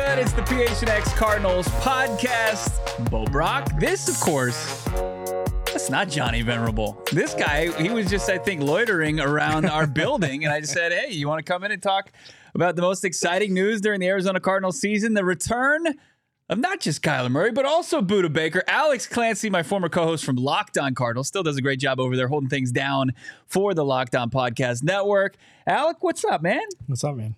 good? It's the PHNX Cardinals podcast. Bo Brock. This, of course, that's not Johnny Venerable. This guy, he was just, I think, loitering around our building. And I just said, hey, you want to come in and talk about the most exciting news during the Arizona Cardinals season? The return of not just Kyler Murray, but also Budda Baker. Alex Clancy, my former co host from Locked On Cardinals, still does a great job over there holding things down for the Locked On Podcast Network. Alec, what's up, man? What's up, man?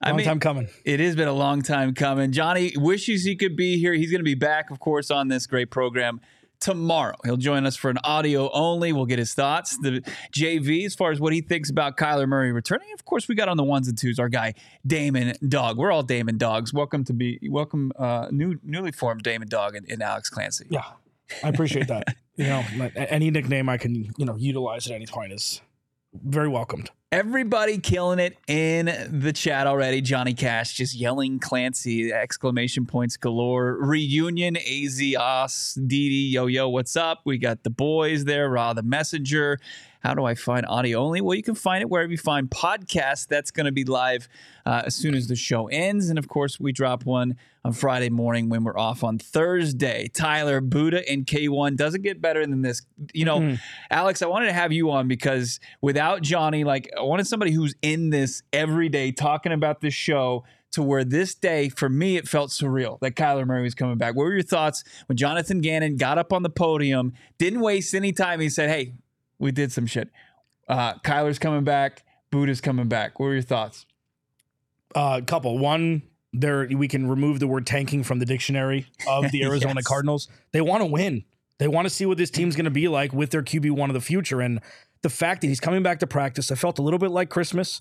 I Long mean, time coming. It has been a long time coming. Johnny wishes he could be here. He's going to be back, of course, on this great program tomorrow. He'll join us for an audio only. We'll get his thoughts. The JV, as far as what he thinks about Kyler Murray returning. Of course, we got on the ones and twos our guy Damon Dog. We're all Damon Dogs. Welcome to be welcome, uh, new newly formed Damon Dog and, and Alex Clancy. Yeah, I appreciate that. you know, any nickname I can you know utilize at any point is very welcomed. Everybody killing it in the chat already. Johnny Cash just yelling Clancy, exclamation points galore. Reunion, AZ, Os, Yo Yo, what's up? We got the boys there, Raw the Messenger. How do I find audio only? Well, you can find it wherever you find podcasts. That's going to be live uh, as soon as the show ends. And of course, we drop one on Friday morning when we're off on Thursday. Tyler, Budda, and K1 doesn't get better than this. You know, Alex, I wanted to have you on because without Johnny, like, I wanted somebody who's in this every day talking about this show to where this day, for me, it felt surreal that Kyler Murray was coming back. What were your thoughts when Jonathan Gannon got up on the podium, didn't waste any time? He said, Hey, we did some shit. Uh, Kyler's coming back. Budda's coming back. What were your thoughts? Uh, couple one. There, we can remove the word tanking from the dictionary of the Arizona Yes. Cardinals. They want to win. They want to see what this team's going to be like with their QB one of the future. And the fact that he's coming back to practice, I felt a little bit like Christmas.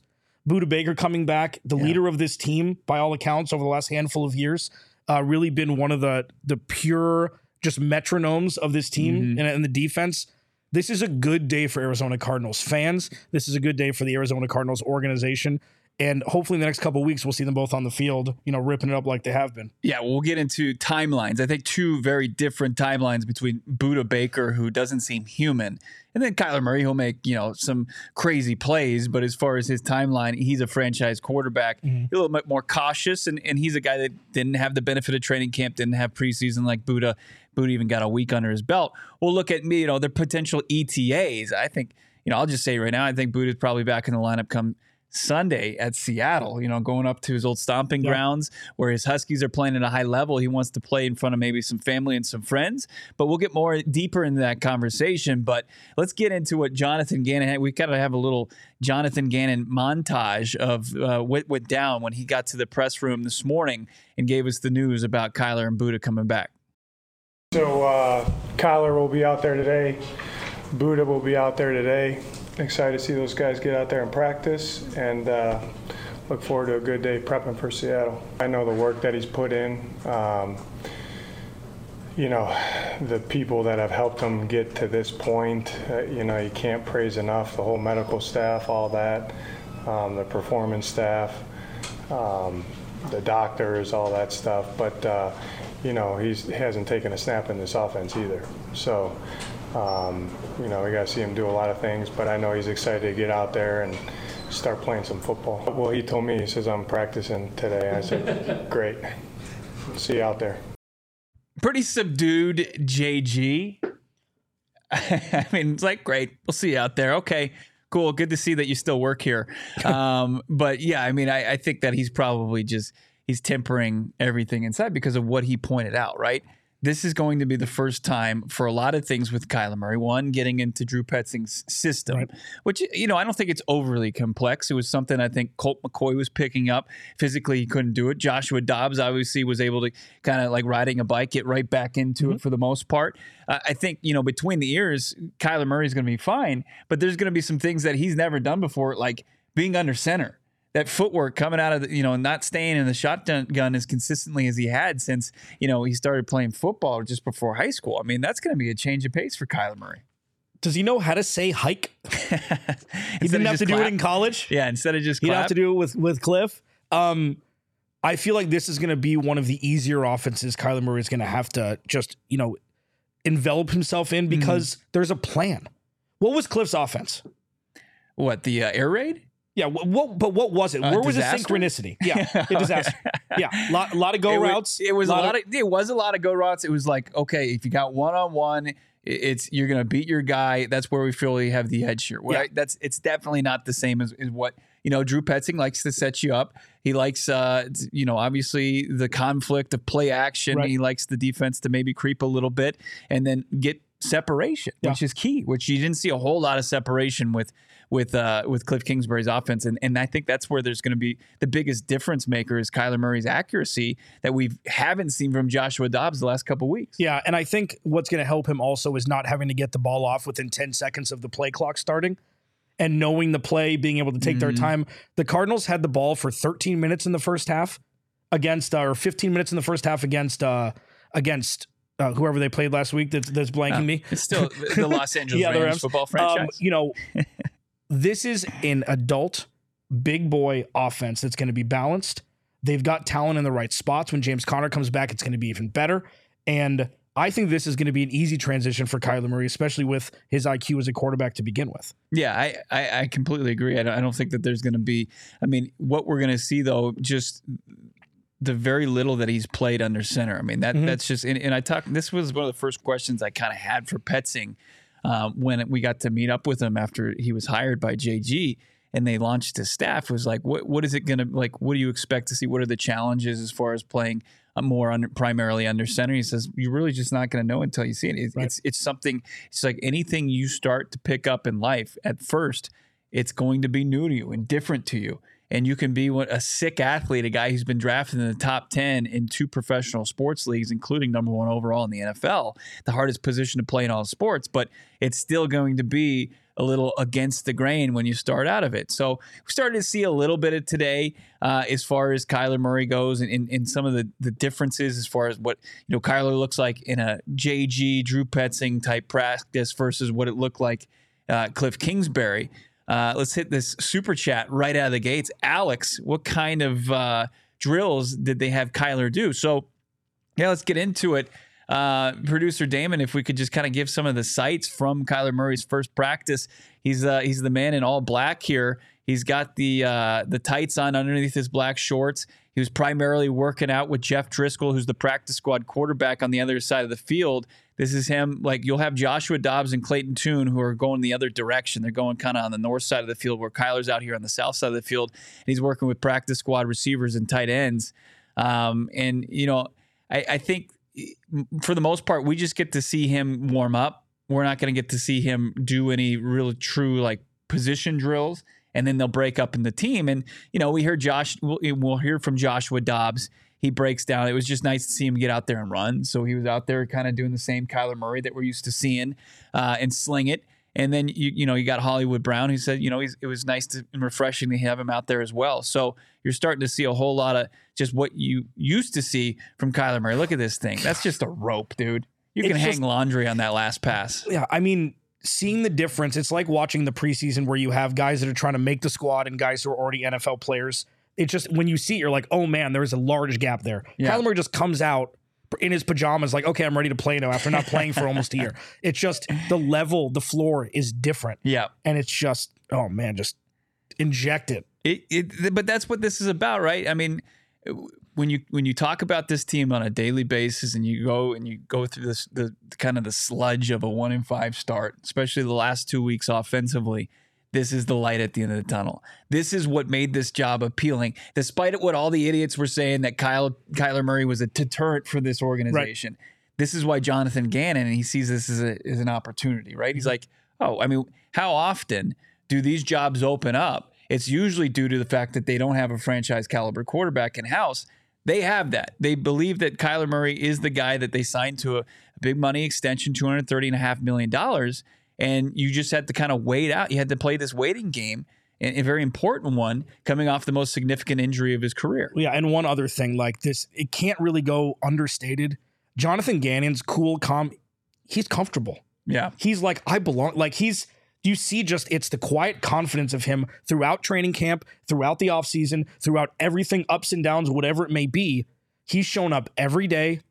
Budda Baker coming back, the leader of this team by all accounts over the last handful of years, uh, really been one of the the pure just metronomes of this team and, and the defense. This is a good day for Arizona Cardinals fans. This is a good day for the Arizona Cardinals organization. And hopefully in the next couple of weeks we'll see them both on the field, you know, ripping it up like they have been. Yeah, we'll get into timelines. I think two very different timelines between Budda Baker, who doesn't seem human, and then Kyler Murray, who'll make you know some crazy plays. But as far as his timeline, he's a franchise quarterback. Mm-hmm. A little bit more cautious, and, and he's a guy that didn't have the benefit of training camp, didn't have preseason like Budda. Budda even got a week under his belt. We'll look at me, you know, their potential ETAs. I think, you know, I'll just say right now, I think Budda's probably back in the lineup come Sunday at Seattle, you know, going up to his old stomping Yeah. grounds where his Huskies are playing at a high level. He wants to play in front of maybe some family and some friends, but we'll get more deeper into that conversation. But let's get into what Jonathan Gannon had. We got to have a little Jonathan Gannon montage of uh, what went down when he got to the press room this morning and gave us the news about Kyler and Budda coming back. So uh, Kyler will be out there today. Budda will be out there today. Excited to see those guys get out there and practice, and uh, look forward to a good day prepping for Seattle. I know the work that he's put in. Um, you know, the people that have helped him get to this point. Uh, you know, you can't praise enough the whole medical staff, all that, um, the performance staff um, the doctors, all that stuff. But uh, you know, he's, he hasn't taken a snap in this offense either. So, um, you know, we got to see him do a lot of things. But I know he's excited to get out there and start playing some football. Well, he told me he says I'm practicing today. I said, great. See you out there. Pretty subdued JG. I mean, it's like, great. We'll see you out there. Okay, cool. Good to see that you still work here. Um, but yeah, I mean, I, I think that he's probably just he's tempering everything inside because of what he pointed out, right? This is going to be the first time for a lot of things with Kyler Murray. One, getting into Drew Petzing's system, Right. which you know I don't think it's overly complex. It was something I think Colt McCoy was picking up. Physically, he couldn't do it. Joshua Dobbs obviously was able to kind of like riding a bike, get right back into it for the most part. Uh, I think you know between the ears, Kyler Murray is going to be fine, but there's going to be some things that he's never done before, like being under center. That footwork coming out of the, you know, not staying in the shotgun gun as consistently as he had since, you know, he started playing football just before high school. I mean, that's going to be a change of pace for Kyler Murray. Does he know how to say hike? He didn't have to do it in college. Yeah, instead of just He'd clap. have to do it with with Cliff. Um, I feel like this is going to be one of the easier offenses Kyler Murray is going to have to just you know envelop himself in because there's a plan. What was Cliff's offense? what the uh, air raid? Yeah, what, but what was it? Where was the synchronicity? Yeah, a disaster. Yeah, a lot, lot of go it routes. Was, it was a lot of, of, it was a lot of go routes. It was like, okay, if you got one on one, it's you're gonna beat your guy. That's where we feel we have the edge here. Well, Yeah. That's it's definitely not the same as, as what you know. Drew Petzing likes to set you up. He likes, uh, you know, obviously the conflict of play action. Right. He likes the defense to maybe creep a little bit and then get separation, Yeah. which is key. Which you didn't see a whole lot of separation with with uh, with Cliff Kingsbury's offense, and and I think that's where there's going to be the biggest difference maker is Kyler Murray's accuracy that we haven't seen from Joshua Dobbs the last couple weeks. Yeah, and I think what's going to help him also is not having to get the ball off within 10 seconds of the play clock starting and knowing the play, being able to take their Mhm. time. The Cardinals had the ball for 13 minutes in the first half against uh, or 15 minutes in the first half against uh against uh, whoever they played last week that's that's blanking me. It's still the Los Angeles Yeah, Rams, football Um, franchise. you know, this is an adult big boy offense that's going to be balanced. They've got talent in the right spots. When James Conner comes back, it's going to be even better. And I think this is going to be an easy transition for Kyler Murray, especially with his IQ as a quarterback to begin with. Yeah, I, I, I completely agree. I don't, I don't think that there's going to be. I mean, what we're going to see though, just the very little that he's played under center. I mean, that Mhm. that's just. And, and I talked. This was one of the first questions I kind of had for Petzing um, when we got to meet up with him after he was hired by JG and they launched his staff. Was like, what what is it going to like? What do you expect to see? What are the challenges as far as playing? uh, More under, primarily under center. He says you're really just not going to know until you see it. It's, Right. it's it's something. It's like anything you start to pick up in life. At first, it's going to be new to you and different to you. And you can be a sick athlete, a guy who's been drafted in the top 10 in two professional sports leagues, including number one overall in the NFL, the hardest position to play in all sports. But it's still going to be a little against the grain when you start out of it. So we started to see a little bit of today uh, as far as Kyler Murray goes and, and some of the, the differences as far as what, you know, Kyler looks like in a JG, Drew Petzing type practice versus what it looked like uh, Cliff Kingsbury. Uh, let's hit this super chat right out of the gates. Alex, what kind of uh, drills did they have Kyler do? So, yeah, let's get into it. Uh, Producer Damon, if we could just kind of give some of the sights from Kyler Murray's first practice. He's uh, he's the man in all black here. He's got the uh, the tights on underneath his black shorts. He was primarily working out with Jeff Driskel, who's the practice squad quarterback on the other side of the field. This is him. Like you'll have Joshua Dobbs and Clayton Tune who are going the other direction. They're going kind of on the north side of the field, where Kyler's out here on the south side of the field. And he's working with practice squad receivers and tight ends. Um, and you know, I, I think for the most part, we just get to see him warm up. We're not going to get to see him do any real true like position drills, and then they'll break up in the team. And you know, we hear Josh. We'll, we'll hear from Joshua Dobbs. He breaks down. It was just nice to see him get out there and run. So he was out there kind of doing the same Kyler Murray that we're used to seeing uh, and sling it. And then you you know you got Hollywood Brown who said you know he's, it was nice to, and refreshing to have him out there as well. So you're starting to see a whole lot of just what you used to see from Kyler Murray. Look at this thing. That's just a rope, dude. You can It's hang just- laundry on that last pass. Yeah, I mean, seeing the difference, it's like watching the preseason where you have guys that are trying to make the squad and guys who are already NFL players. It's just when you see it, you're like, oh man, there is a large gap there. Yeah. Kyler Murray just comes out in his pajamas, like, okay, I'm ready to play now after not playing for almost a year. It's just the level, the floor is different. Yeah. And it's just, oh man, just inject it. It, it, but that's what this is about, right? I mean, when you when you talk about this team on a daily basis, and you go and you go through this the kind of the sludge of a one in five start, especially the last two weeks offensively, this is the light at the end of the tunnel. This is what made this job appealing, despite what all the idiots were saying that Kyle Kyler Murray was a deterrent for this organization. This is why Jonathan Gannon he sees this as, a, as an opportunity, right? He's mm-hmm. like, oh, I mean, how often do these jobs open up? It's usually due to the fact that they don't have a franchise caliber quarterback in house. They have that. They believe that Kyler Murray is the guy that they signed to a, big money extension, $230.5 million. And you just had to kind of wait out. You had to play this waiting game, and a very important one, coming off the most significant injury of his career. Yeah, and one other thing, like this, it can't really go understated. Jonathan Gannon's cool, calm. He's comfortable. Yeah. He's like, I belong. Like he's. You see, just it's the quiet confidence of him throughout training camp, throughout the offseason, throughout everything, ups and downs, whatever it may be. He's shown up every day,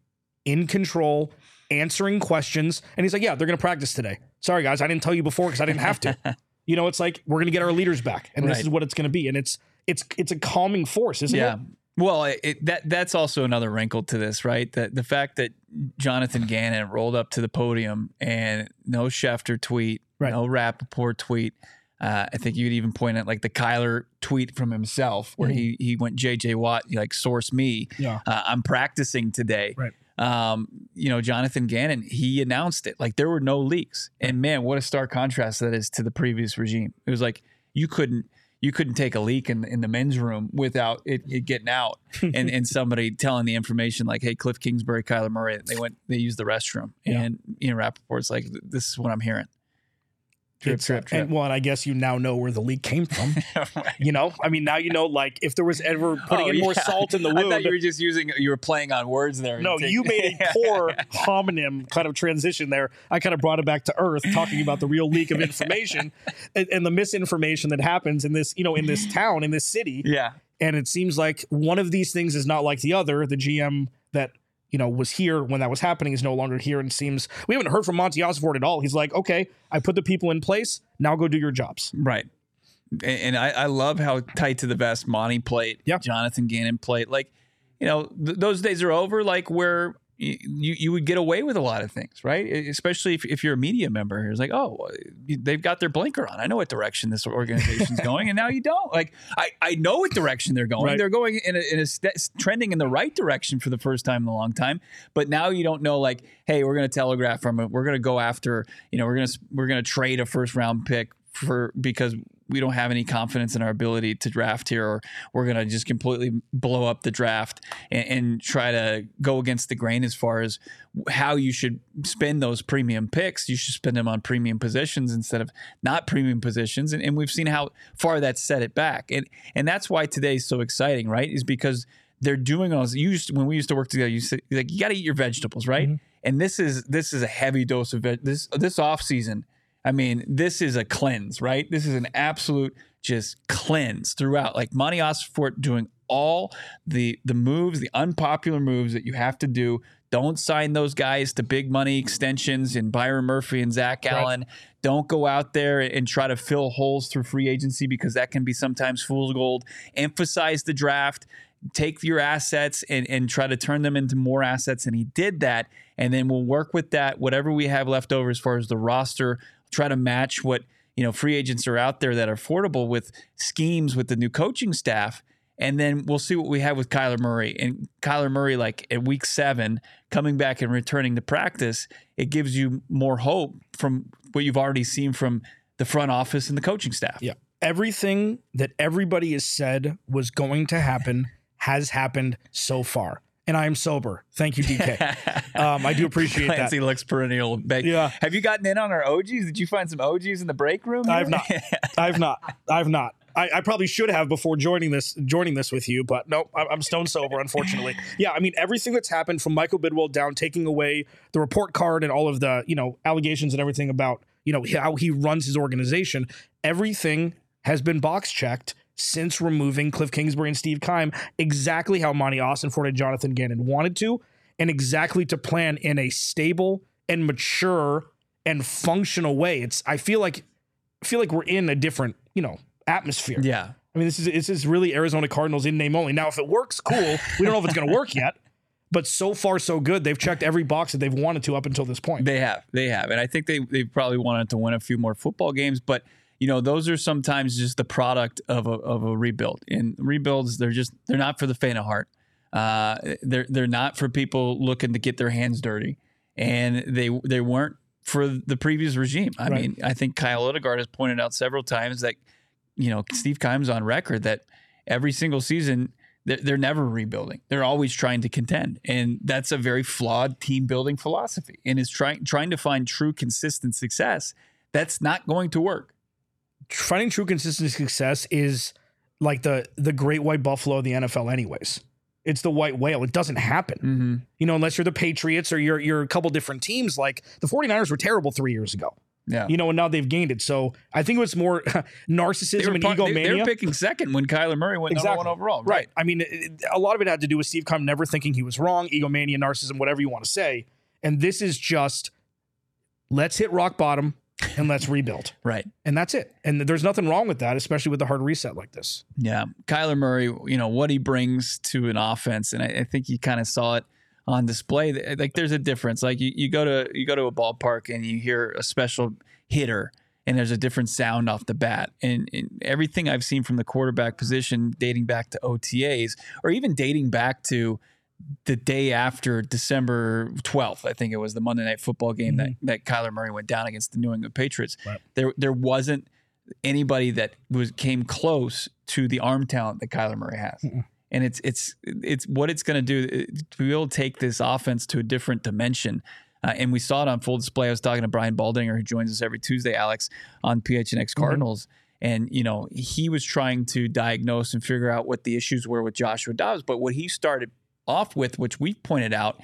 in control, answering questions, and he's like, "Yeah, they're gonna practice today. Sorry, guys, I didn't tell you before because I didn't have to." You know, it's like we're going to get our leaders back, and this is what it's going to be, and it's it's it's a calming force, isn't yeah. it? Well, it, it, that that's also another wrinkle to this, right? That the fact that Jonathan Gannon rolled up to the podium and no Schefter tweet, Right. no Rapoport tweet. Uh, I think you'd even point at like the Kyler tweet from himself, where Mm-hmm. he he went JJ Watt like source me. Yeah. Uh, I'm practicing today. Right. Um, you know, Jonathan Gannon, he announced it like there were no leaks, and man, what a stark contrast that is to the previous regime. It was like you couldn't you couldn't take a leak in, in the men's room without it, it getting out and, and somebody telling the information like, hey, Cliff Kingsbury, Kyler Murray, they went, they used the restroom. Yeah. And, you know, Rapoport's like, this is what I'm hearing. Uh, drip, drip. And well, and I guess you now know where the leak came from. you know, I mean, now you know, like if there was ever putting Oh, in more salt in the I wound. thought you were just using, you were playing on words there. no, you made a poor homonym kind of transition there. I kind of brought it back to earth, talking about the real leak of information and, and the misinformation that happens in this, you know, in this town, in this city. yeah. And it seems like one of these things is not like the other. The GM that you know was here when that was happening is no longer here, and seems we haven't heard from Monti Ossenfort at all. He's like, okay, I put the people in place. Now go do your jobs. Right. And, I, I love how tight to the vest Monti played. Yeah. Jonathan Gannon played. Like, you know, th- those days are over. Like where you you would get away with a lot of things, right? Especially if, if you're a media member. It's like, oh, they've got their blinker on. I know what direction this organization's going, and now you don't. Like, I, I know what direction they're going. Right. They're going in a, in a st- trending in the right direction for the first time in a long time. But now you don't know. Like, hey, we're going to telegraph from it. We're going to go after. You know, we're going to we're going to trade a first round pick for because we don't have any confidence in our ability to draft here, or we're going to just completely blow up the draft and, and try to go against the grain as far as how you should spend those premium picks. You should spend them on premium positions instead of not premium positions, and, and we've seen how far that's set it back, and and that's why today's so exciting, right? Is because they're doing all this. You used when we used to work together. You said like you got to eat your vegetables, right? Mm-hmm. And this is this is a heavy dose of veg- this this off season. I mean, this is a cleanse, right? This is an absolute just cleanse throughout. Like Monti Ossenfort doing all the the moves, the unpopular moves that you have to do. Don't sign those guys to big money extensions in Byron Murphy and Zach Allen. Don't go out there and try to fill holes through free agency because that can be sometimes fool's gold. Emphasize the draft take your assets and, and try to turn them into more assets. And he did that. And then we'll work with that, whatever we have left over as far as the roster, try to match what, you know, free agents are out there that are affordable with schemes with the new coaching staff. And then we'll see what we have with Kyler Murray. And Kyler Murray, like at week seven, coming back and returning to practice, it gives you more hope from what you've already seen from the front office and the coaching staff. Yeah. Everything that everybody has said was going to happen has happened so far. And I am sober. Thank you, DK. um, I do appreciate that. Clancy looks perennial. Yeah. Have you gotten in on our OGs? Did you find some OGs in the break room? I've not. I've not. I've not. I, I probably should have before joining this joining this with you, but nope, I'm I'm stone sober, unfortunately. Yeah, I mean everything that's happened from Michael Bidwill down, taking away the report card and all of the you know allegations and everything about you know how he runs his organization. Everything has been box checked since removing Cliff Kingsbury and Steve Keim, exactly how Monti Ossenfort and Jonathan Gannon wanted to, and exactly to plan in a stable and mature and functional way. It's I feel like I feel like we're in a different, you know, atmosphere. Yeah. I mean, this is this is really Arizona Cardinals in name only. Now, if it works, cool. We don't know if it's going to work yet, but so far so good. They've checked every box that they've wanted to up until this point. They have. They have. And I think they, they probably wanted to win a few more football games, but you know, those are sometimes just the product of a, of a rebuild. And rebuilds, they're just they're not for the faint of heart. Uh, they're they're not for people looking to get their hands dirty, and they they weren't for the previous regime. I Right. mean, I think Kyle Odegard has pointed out several times that you know Steve Keim's on record that every single season they're, they're never rebuilding. They're always trying to contend, and that's a very flawed team building philosophy. And is trying trying to find true consistent success. That's not going to work. Finding true consistent success is like the the great white buffalo of the NFL, anyways. It's the white whale. It doesn't happen. Mm-hmm. You know, unless you're the Patriots or you're you're a couple different teams. Like the 49ers were terrible three years ago. Yeah. You know, and now they've gained it. So I think it was more narcissism and part- they, egomania. they were picking second when Kyler Murray went Exactly. number one overall. Right. I mean, it- a lot of it had to do with Steve Keim never thinking he was wrong, egomania, narcissism, whatever you want to say. And this is just let's hit rock bottom. And let's rebuild. Right. And that's it. And there's nothing wrong with that, especially with a hard reset like this. Yeah. Kyler Murray, you know, what he brings to an offense. And I, I think you kind of saw it on display. Like there's a difference. Like you, you go to you go to a ballpark and you hear a special hitter and there's a different sound off the bat. And, and, everything I've seen from the quarterback position dating back to OTAs or even dating back to the day after December 12th, I think it was the Monday night football game mm-hmm. that, that Kyler Murray went down against the New England Patriots. Right. There there wasn't anybody that was came close to the arm talent that Kyler Murray has. Mm-mm. And it's it's it's what it's going to do to be able to take this offense to a different dimension. Uh, and we saw it on full display. I was talking to Brian Baldinger, who joins us every Tuesday, Alex, on PHNX mm-hmm. Cardinals. Mm-hmm. And, you know, he was trying to diagnose and figure out what the issues were with Joshua Dobbs. But what he started off with, which we pointed out,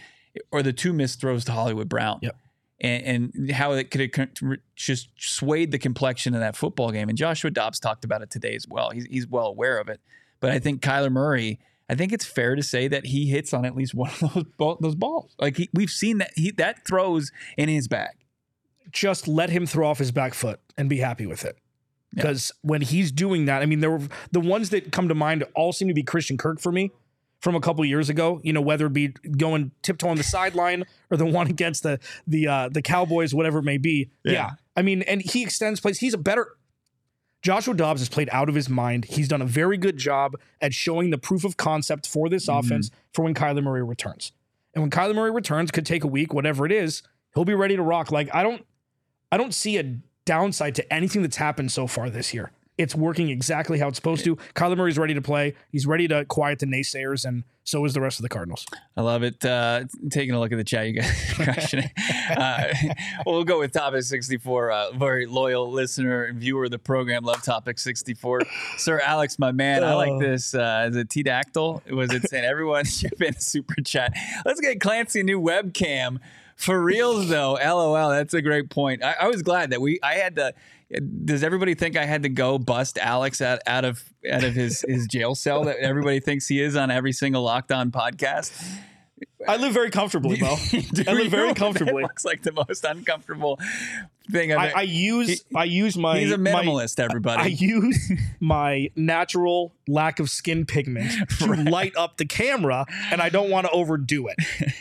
are the two missed throws to Hollywood Brown. Yep. And, and how it could have just swayed the complexion of that football game. And Joshua Dobbs talked about it today as well. He's, he's well aware of it. But I think Kyler Murray, I think it's fair to say that he hits on at least one of those ball, those balls. Like he, we've seen that he that throws in his bag. Just let him throw off his back foot and be happy with it. Because yeah. when he's doing that, I mean, there were the ones that come to mind all seem to be Christian Kirk for me from a couple years ago. You know, whether it be going tiptoe on the sideline or the one against the the uh, the Cowboys, whatever it may be. Yeah. yeah. I mean, and he extends plays. He's a better. Joshua Dobbs has played out of his mind. He's done a very good job at showing the proof of concept for this mm-hmm. offense for when Kyler Murray returns. And when Kyler Murray returns, could take a week, whatever it is, he'll be ready to rock. Like I don't, I don't see a downside to anything that's happened so far this year. It's working exactly how it's supposed to. Kyler Murray's ready to play. He's ready to quiet the naysayers, and so is the rest of the Cardinals. I love it. Uh, taking a look at the chat, you guys crushing it. Uh, we'll go with Topic 64. Uh, very loyal listener and viewer of the program. Love Topic 64. Sir Alex, my man, I like oh. this. Uh, is it T-Dactyl? Was it saying everyone should be in a super chat? Let's get Clancy a new webcam. For reals though, LOL. That's a great point. I, I was glad that we. I had to does everybody think I had to go bust Alex out, out of out of his his jail cell that everybody thinks he is on every single Locked On podcast? I live very comfortably, Bo. I live very comfortably. looks like the most uncomfortable thing. I've I, I use he, I use my. He's a minimalist. My, everybody. I use my natural lack of skin pigment to right. light up the camera, and I don't want to overdo it.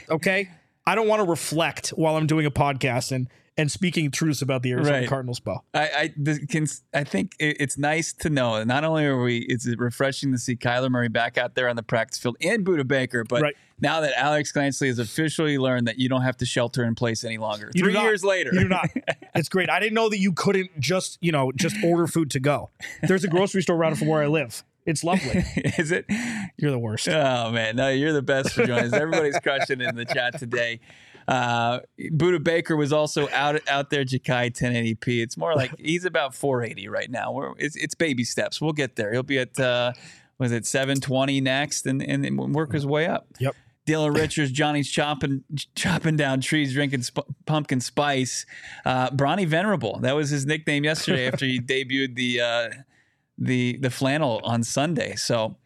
Okay, I don't want to reflect while I'm doing a podcast and and speaking truths about the Arizona right. Cardinals, ball. I I, can, I think it's nice to know. Not only are we, it's refreshing to see Kyler Murray back out there on the practice field and Budda Baker, but right. now that Alex Clancy has officially learned that you don't have to shelter in place any longer. You Three years later, you do not. It's great. I didn't know that you couldn't just you know just order food to go. There's a grocery store around from where I live. It's lovely. Is it? You're the worst. Oh man, no, you're the best for joining us. Everybody's crushing in the chat today. Uh, Budda Baker was also out out there Jakai 1080p. It's more like he's about 480 right now. We're, it's, it's baby steps. We'll get there. He'll be at uh, was it 720 next, and and work his way up. Yep. Dylan Richards, Johnny's chopping chopping down trees, drinking sp- pumpkin spice. Uh, Bronny Venerable, that was his nickname yesterday after he debuted the uh, the the flannel on Sunday. So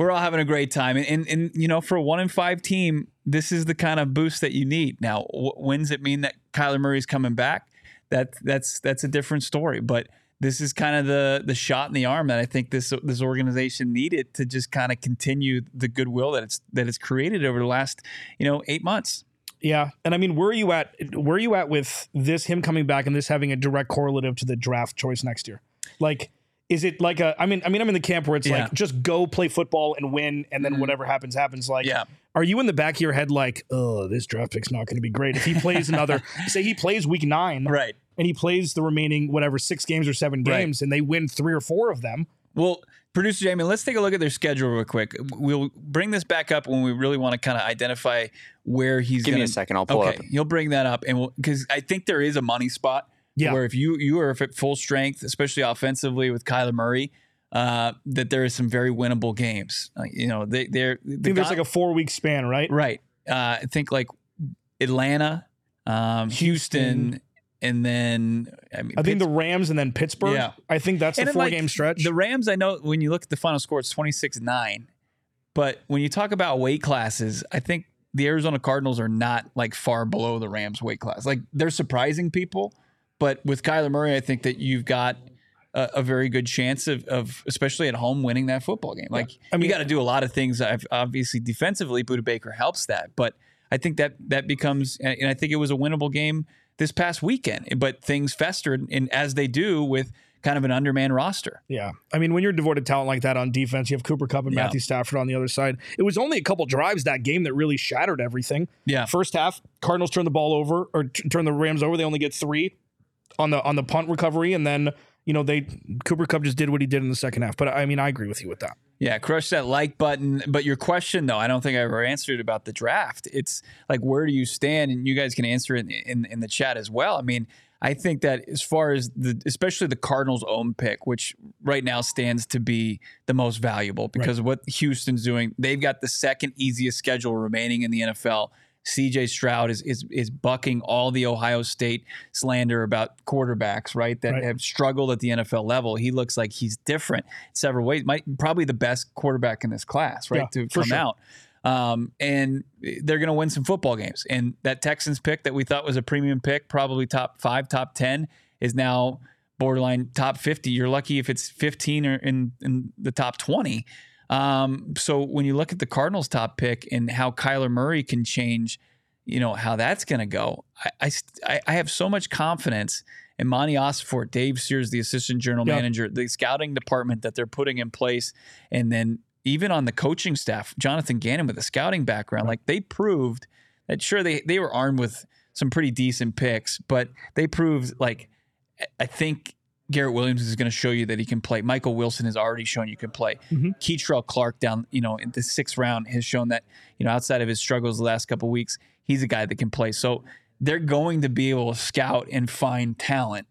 we're all having a great time. And, and, and, you know, for a one in five team, this is the kind of boost that you need. Now, w- when does it mean that Kyler Murray's coming back? That that's that's a different story. But this is kind of the the shot in the arm that I think this this organization needed to just kind of continue the goodwill that it's that it's created over the last you know eight months. Yeah, and I mean, where are you at? Where are you at with this him coming back and this having a direct correlative to the draft choice next year? Like, is it like a? I mean, I mean, I'm in the camp where it's yeah. like just go play football and win, and then mm-hmm. whatever happens happens. Like, yeah. Are you in the back of your head like, oh, this draft pick's not going to be great if he plays another? say he plays week nine, right, and he plays the remaining whatever six games or seven games, right. and they win three or four of them. Well, producer Jamie, let's take a look at their schedule real quick. We'll bring this back up when we really want to kind of identify where he's. Give gonna, me a second. I'll pull okay, up. You'll bring that up, and we'll because I think there is a money spot. Yeah. Where if you you are at full strength, especially offensively with Kyler Murray, uh, that there is some very winnable games. Uh, you know, they they're. I think there's like a four week span, right? Right. Uh, I think like Atlanta, um, Houston, Houston, and then I, mean, I think the Rams and then Pittsburgh. Yeah. I think that's and a four like, game stretch. The Rams, I know when you look at the final score, it's 26 9. But when you talk about weight classes, I think the Arizona Cardinals are not like far below the Rams weight class. Like they're surprising people, But with Kyler Murray, I think that you've got a, a very good chance of, of, especially at home, winning that football game. Like, I mean- you got to do a lot of things. I've, obviously, defensively, Budda Baker helps that. But I think that that becomes, and and I think it was a winnable game this past weekend. But things festered, and as they do with kind of an underman roster. Yeah. I mean, when you're devoid of talent like that on defense, you have Cooper Kupp and Yeah. Matthew Stafford on the other side. It was only a couple drives that game that really shattered everything. Yeah. First half, Cardinals turn the ball over or t- turn the Rams over. They only get three on the on the punt recovery, and then you know they Cooper Kupp just did what he did in the second half. But I mean, I agree with you with that. Yeah, crush that like button. But your question, though, I don't think I ever answered about the draft. It's like, where do you stand? And you guys can answer it in, in, in the chat as well. I mean, I think that as far as the, especially the Cardinals' own pick, which right now stands to be the most valuable because of what Houston's doing, they've got the second easiest schedule remaining in the NFL. CJ Stroud is is is bucking all the Ohio State slander about quarterbacks, right? That Right. have struggled at the NFL level. He looks like he's different several ways. Might probably the best quarterback in this class, right? Yeah, to come sure. out. Um, and they're going to win some football games. And that Texans pick that we thought was a premium pick, probably top five, top 10, is now borderline top 50. You're lucky if it's 15 or in, in the top 20. Um, so when you look at the Cardinals' top pick and how Kyler Murray can change, you know, how that's going to go, I, I, I, have so much confidence in Monti Ossenfort, Dave Sears, the assistant general Yeah. manager, the scouting department that they're putting in place, and then even on the coaching staff, Jonathan Gannon with a scouting background, like they proved that sure they they were armed with some pretty decent picks, but they proved like I think Garrett Williams is going to show you that he can play. Michael Wilson has already shown you can play. Mm-hmm. Kei'Trel Clark down, you know, in the sixth round has shown that, you know, outside of his struggles the last couple of weeks, he's a guy that can play. So they're going to be able to scout and find talent,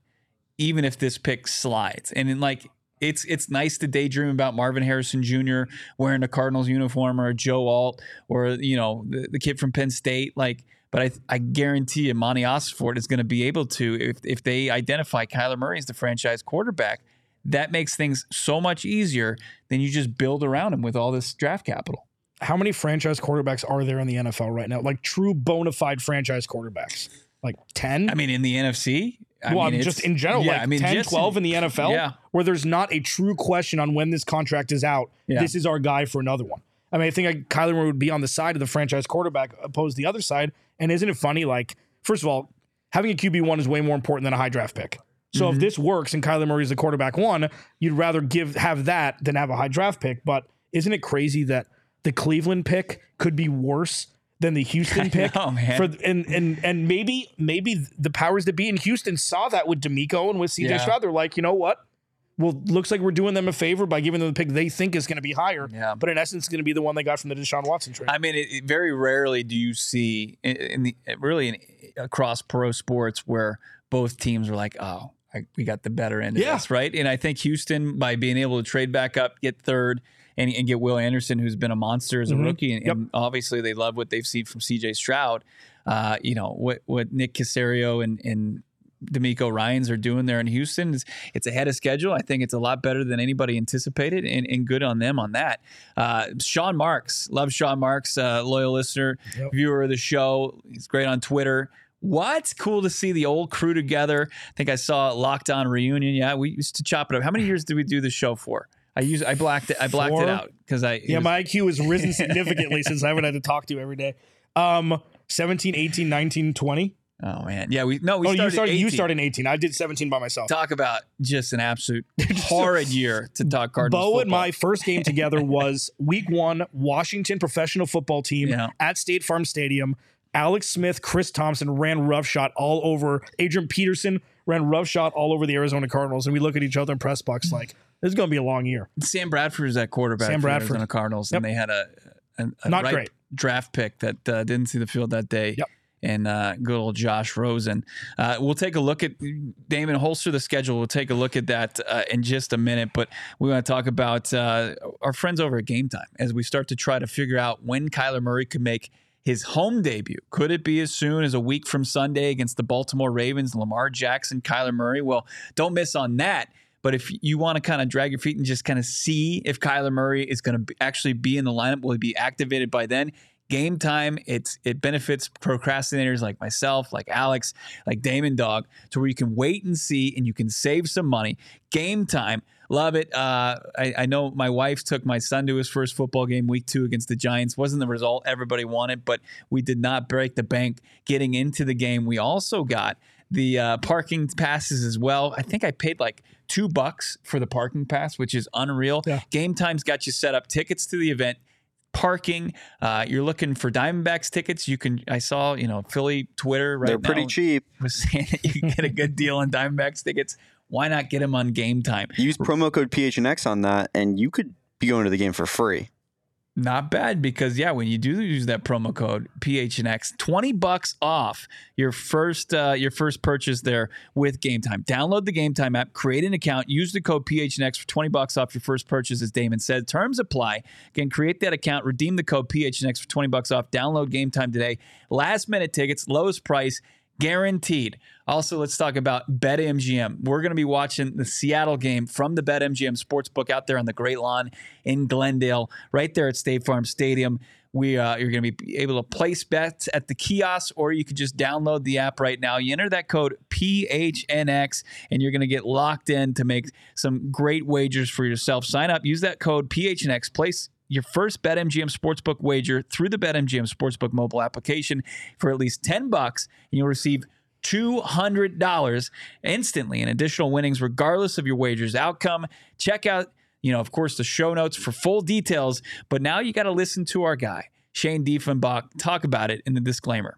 even if this pick slides. And in like it's it's nice to daydream about Marvin Harrison Jr. wearing a Cardinals uniform or a Joe Alt or you know the, the kid from Penn State. Like, but I I guarantee you, Monti Ossenfort is going to be able to if if they identify Kyler Murray as the franchise quarterback. That makes things so much easier than you just build around him with all this draft capital. How many franchise quarterbacks are there in the NFL right now? Like true bona fide franchise quarterbacks? Like 10? I mean, in the NFC, I well, mean, just in general, yeah, like I mean, 10, just 12 in the NFL, Yeah. where there's not a true question on when this contract is out. Yeah. This is our guy for another one. I mean, I think like, Kyler Murray would be on the side of the franchise quarterback opposed to the other side. And isn't it funny? Like, first of all, having a QB1 is way more important than a high draft pick. So Mm-hmm. if this works and Kyler Murray is the quarterback one, you'd rather give have that than have a high draft pick. But isn't it crazy that the Cleveland pick could be worse than the Houston pick? know, man. For and and and maybe maybe the powers that be in Houston saw that with DeMeco and with CJ Yeah. Stroud. They're like, you know what? Well, looks like we're doing them a favor by giving them the pick they think is going to be higher. Yeah. But in essence, it's going to be the one they got from the Deshaun Watson trade. I mean, it, it- very rarely do you see in, the really in, across pro sports where both teams are like, "Oh, I, we got the better end of Yeah. this," right? And I think Houston, by being able to trade back up, get third, and, and get Will Anderson, who's been a monster as a Mhm. rookie, and, Yep. and obviously they love what they've seen from C.J. Stroud. Uh, you know what what Nick Caserio and and DeMeco Ryans are doing there in Houston. It's, it's ahead of schedule. I think it's a lot better than anybody anticipated, and, and good on them on that. Uh, Sean Marks, love Sean Marks, uh, loyal listener, Yep. viewer of the show. He's great on Twitter. What cool to see the old crew together. I think I saw Locked On reunion. Yeah, we used to chop it up. How many years did we do the show for? I use I blacked it. I blacked Four? it out because I yeah, was- my IQ has risen significantly since I haven't had to talk to you every day. Um, 17, 18, 19, 20. Oh man yeah we no we oh, started you started. You started in 18. I did 17 by myself. Talk about just an absolute horrid year to talk Cardinals. Bo and my first game together was week one, Washington professional football team Yeah. at State Farm Stadium. Alex Smith, Chris Thompson ran roughshod all over. Adrian Peterson ran roughshod all over the Arizona Cardinals. And we look at each other in press box like, this is going to be a long year. Sam Bradford is that quarterback Sam for the Bradford. Arizona Cardinals, and they had a, a, a Not great. draft pick that uh, didn't see the field that day. Yep. And uh, good old Josh Rosen. Uh, we'll take a look at Damon Holster the schedule. We'll take a look at that uh, in just a minute, but we want to talk about uh, our friends over at Game Time as we start to try to figure out when Kyler Murray could make his home debut. Could it be as soon as a week from Sunday against the Baltimore Ravens, Lamar Jackson, Kyler Murray? Well, don't miss on that. But if you want to kind of drag your feet and just kind of see if Kyler Murray is going to actually be in the lineup, will he be activated by then? Game time, it's it benefits procrastinators like myself, like Alex, like Damon Dog, to where you can wait and see and you can save some money. Game time. Love it. Uh, I, I, know my wife took my son to his first football game week two against the Giants. Wasn't the result everybody wanted, but we did not break the bank getting into the game. We also got the uh, parking passes as well. I think I paid like two bucks for the parking pass, which is unreal. Yeah. Game times got you set up tickets to the event parking. Uh, you're looking for Diamondbacks tickets. You can. I saw you know Philly Twitter right. They're pretty cheap. Was saying that you can get a good deal on Diamondbacks tickets why not get them on game time? Use promo code PHNX on that, and you could be going to the game for free. Not bad because yeah, when you do use that promo code PHNX, twenty bucks off your first uh, your first purchase there with Game Time. Download the Game Time app, create an account, use the code PHNX for twenty bucks off your first purchase. As Damon said, terms apply. Again, create that account, redeem the code PHNX for twenty bucks off. Download Game Time today. Last minute tickets, lowest price guaranteed. Also, let's talk about BetMGM. We're going to be watching the Seattle game from the BetMGM Sportsbook out there on the Great Lawn in Glendale, right there at State Farm Stadium. We uh, you're going to be able to place bets at the kiosk, or you could just download the app right now. You enter that code PHNX, and you're going to get locked in to make some great wagers for yourself. Sign up, use that code PHNX, place your first BetMGM Sportsbook wager through the BetMGM Sportsbook mobile application for at least 10 bucks, and you'll receive $200 instantly in additional winnings regardless of your wager's outcome. Check out, you know, of course, the show notes for full details, but now you got to listen to our guy, Shane Diefenbach, talk about it in the disclaimer.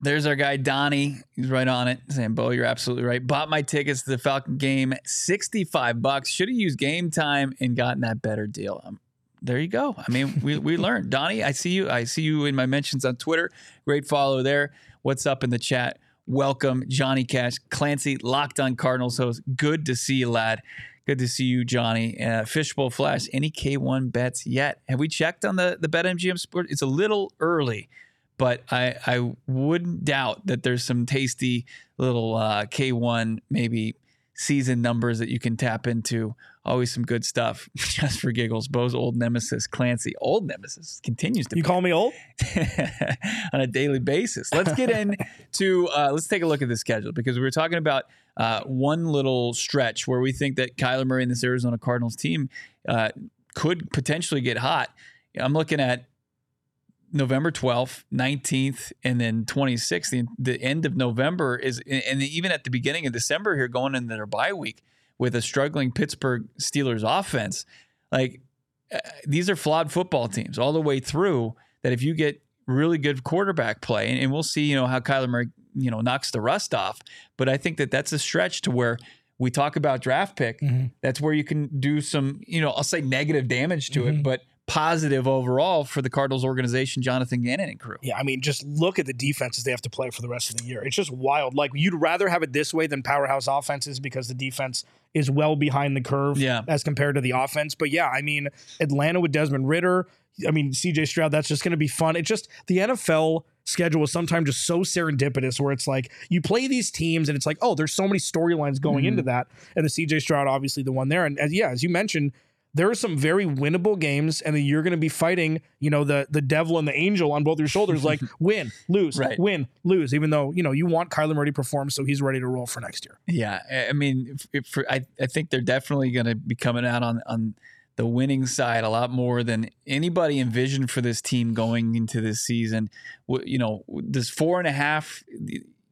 There's our guy Donnie. He's right on it. Saying, Bo, you're absolutely right. Bought my tickets to the Falcon game, 65 bucks. Should have used game time and gotten that better deal. Um, there you go. I mean, we, we learned. Donnie, I see you. I see you in my mentions on Twitter. Great follow there. What's up in the chat? Welcome, Johnny Cash, Clancy, Locked on Cardinals host. Good to see you, lad. Good to see you, Johnny. Uh, Fishbowl Flash, any K1 bets yet? Have we checked on the, the BetMGM Sport? It's a little early but I I wouldn't doubt that there's some tasty little uh, K1 maybe season numbers that you can tap into. Always some good stuff just for giggles. Bo's old nemesis, Clancy, old nemesis, continues to. You call me old on a daily basis. Let's get into. Uh, let's take a look at the schedule because we were talking about uh, one little stretch where we think that Kyler Murray and this Arizona Cardinals team uh, could potentially get hot. I'm looking at November 12th, 19th, and then 26th. The, the, end of November is, and even at the beginning of December here, going into their bye week with a struggling Pittsburgh Steelers offense. Like uh, these are flawed football teams all the way through. That if you get really good quarterback play, and, and we'll see, you know, how Kyler Murray, you know, knocks the rust off. But I think that that's a stretch to where we talk about draft pick. Mm-hmm. That's where you can do some, you know, I'll say negative damage to mm-hmm. it, but positive overall for the Cardinals organization, Jonathan Gannon and crew. Yeah, I mean, just look at the defenses they have to play for the rest of the year. It's just wild. Like you'd rather have it this way than powerhouse offenses because the defense is well behind the curve yeah. as compared to the offense. But yeah, I mean, Atlanta with Desmond Ridder, I mean, CJ Stroud, that's just going to be fun. It's just the NFL schedule is sometimes just so serendipitous where it's like you play these teams and it's like, oh, there's so many storylines going mm-hmm. into that. And the CJ Stroud, obviously, the one there. And as, yeah, as you mentioned, there are some very winnable games, and then you're going to be fighting, you know, the the devil and the angel on both your shoulders. Like win, lose, right. win, lose. Even though you know you want Kyler Murray to perform, so he's ready to roll for next year. Yeah, I mean, if, if I I think they're definitely going to be coming out on on the winning side a lot more than anybody envisioned for this team going into this season. You know, this four and a half,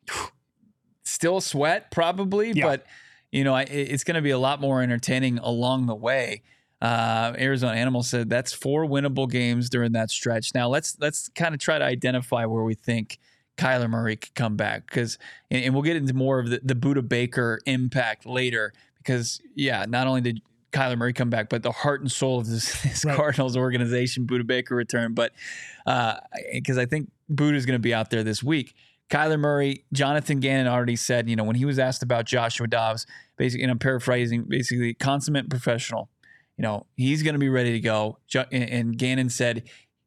still sweat probably, yeah. but you know, it's going to be a lot more entertaining along the way. Uh, Arizona Animal said that's four winnable games during that stretch. Now let's let's kind of try to identify where we think Kyler Murray could come back because, and, and, we'll get into more of the, the Budda Baker impact later because yeah, not only did Kyler Murray come back, but the heart and soul of this, this right. Cardinals organization, Budda Baker return. But because uh, I think Budda is going to be out there this week, Kyler Murray, Jonathan Gannon already said, you know, when he was asked about Joshua Dobbs, basically, and I'm paraphrasing, basically, consummate professional. You know, he's going to be ready to go. And Gannon said,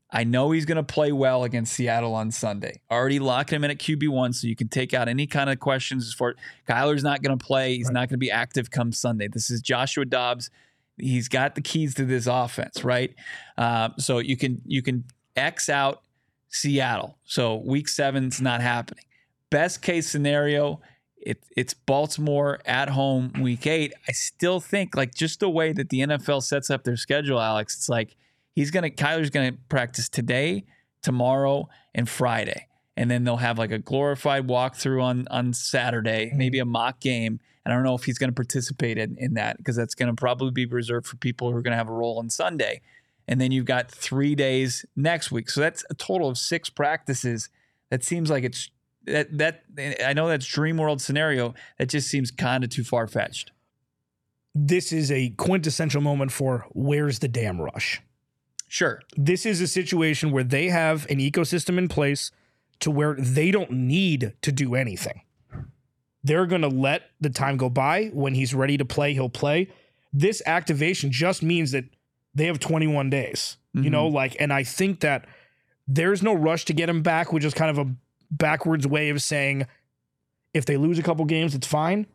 I know he's going to play well against Seattle on Sunday. Already locking him in at QB1, so you can take out any kind of questions for far Kyler's not going to play. He's not going to be active come Sunday. This is Joshua Dobbs. He's got the keys to this offense, right? Uh, so you can you can X out Seattle. So week seven's not happening. Best case scenario, it, it's Baltimore at home week eight. I still think like just the way that the NFL sets up their schedule, Alex, it's like he's gonna Kyler's gonna practice today, tomorrow, and Friday. And then they'll have like a glorified walkthrough on on Saturday, mm-hmm. maybe a mock game. And I don't know if he's going to participate in, in that because that's going to probably be reserved for people who are going to have a role on Sunday. And then you've got three days next week. So that's a total of six practices. That seems like it's that that I know that's dream world scenario. That just seems kind of too far fetched. This is a quintessential moment for where's the damn rush? Sure. This is a situation where they have an ecosystem in place to where they don't need to do anything. They're going to let the time go by. When he's ready to play, he'll play. This activation just means that they have 21 days, you know, mm-hmm. like, and I think that there's no rush to get him back, which is kind of a backwards way of saying if they lose a couple games, it's fine.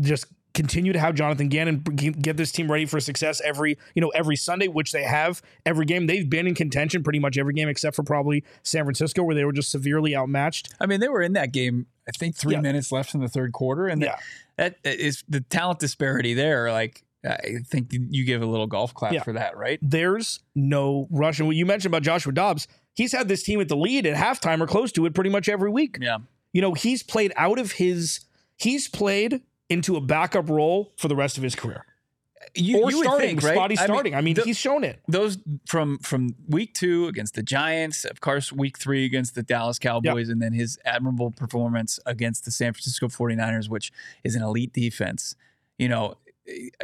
Just continue to have Jonathan Gannon get this team ready for success every, you know, every Sunday, which they have every game. They've been in contention pretty much every game except for probably San Francisco, where they were just severely outmatched. I mean, they were in that game. I think three Yeah. minutes left in the third quarter, and Yeah. that, that is the talent disparity there. Like, I think you give a little golf clap Yeah. for that, right? There's no rush. And what you mentioned about Joshua Dobbs, he's had this team at the lead at halftime or close to it pretty much every week. Yeah. You know, he's played out of his, he's played into a backup role for the rest of his career. You, or you starting, think, right? spotty I mean, starting. I mean, the- he's shown it. those from from week two against the Giants, of course, week three against the Dallas Cowboys, and then his admirable performance against the San Francisco 49ers, which is an elite defense. You know,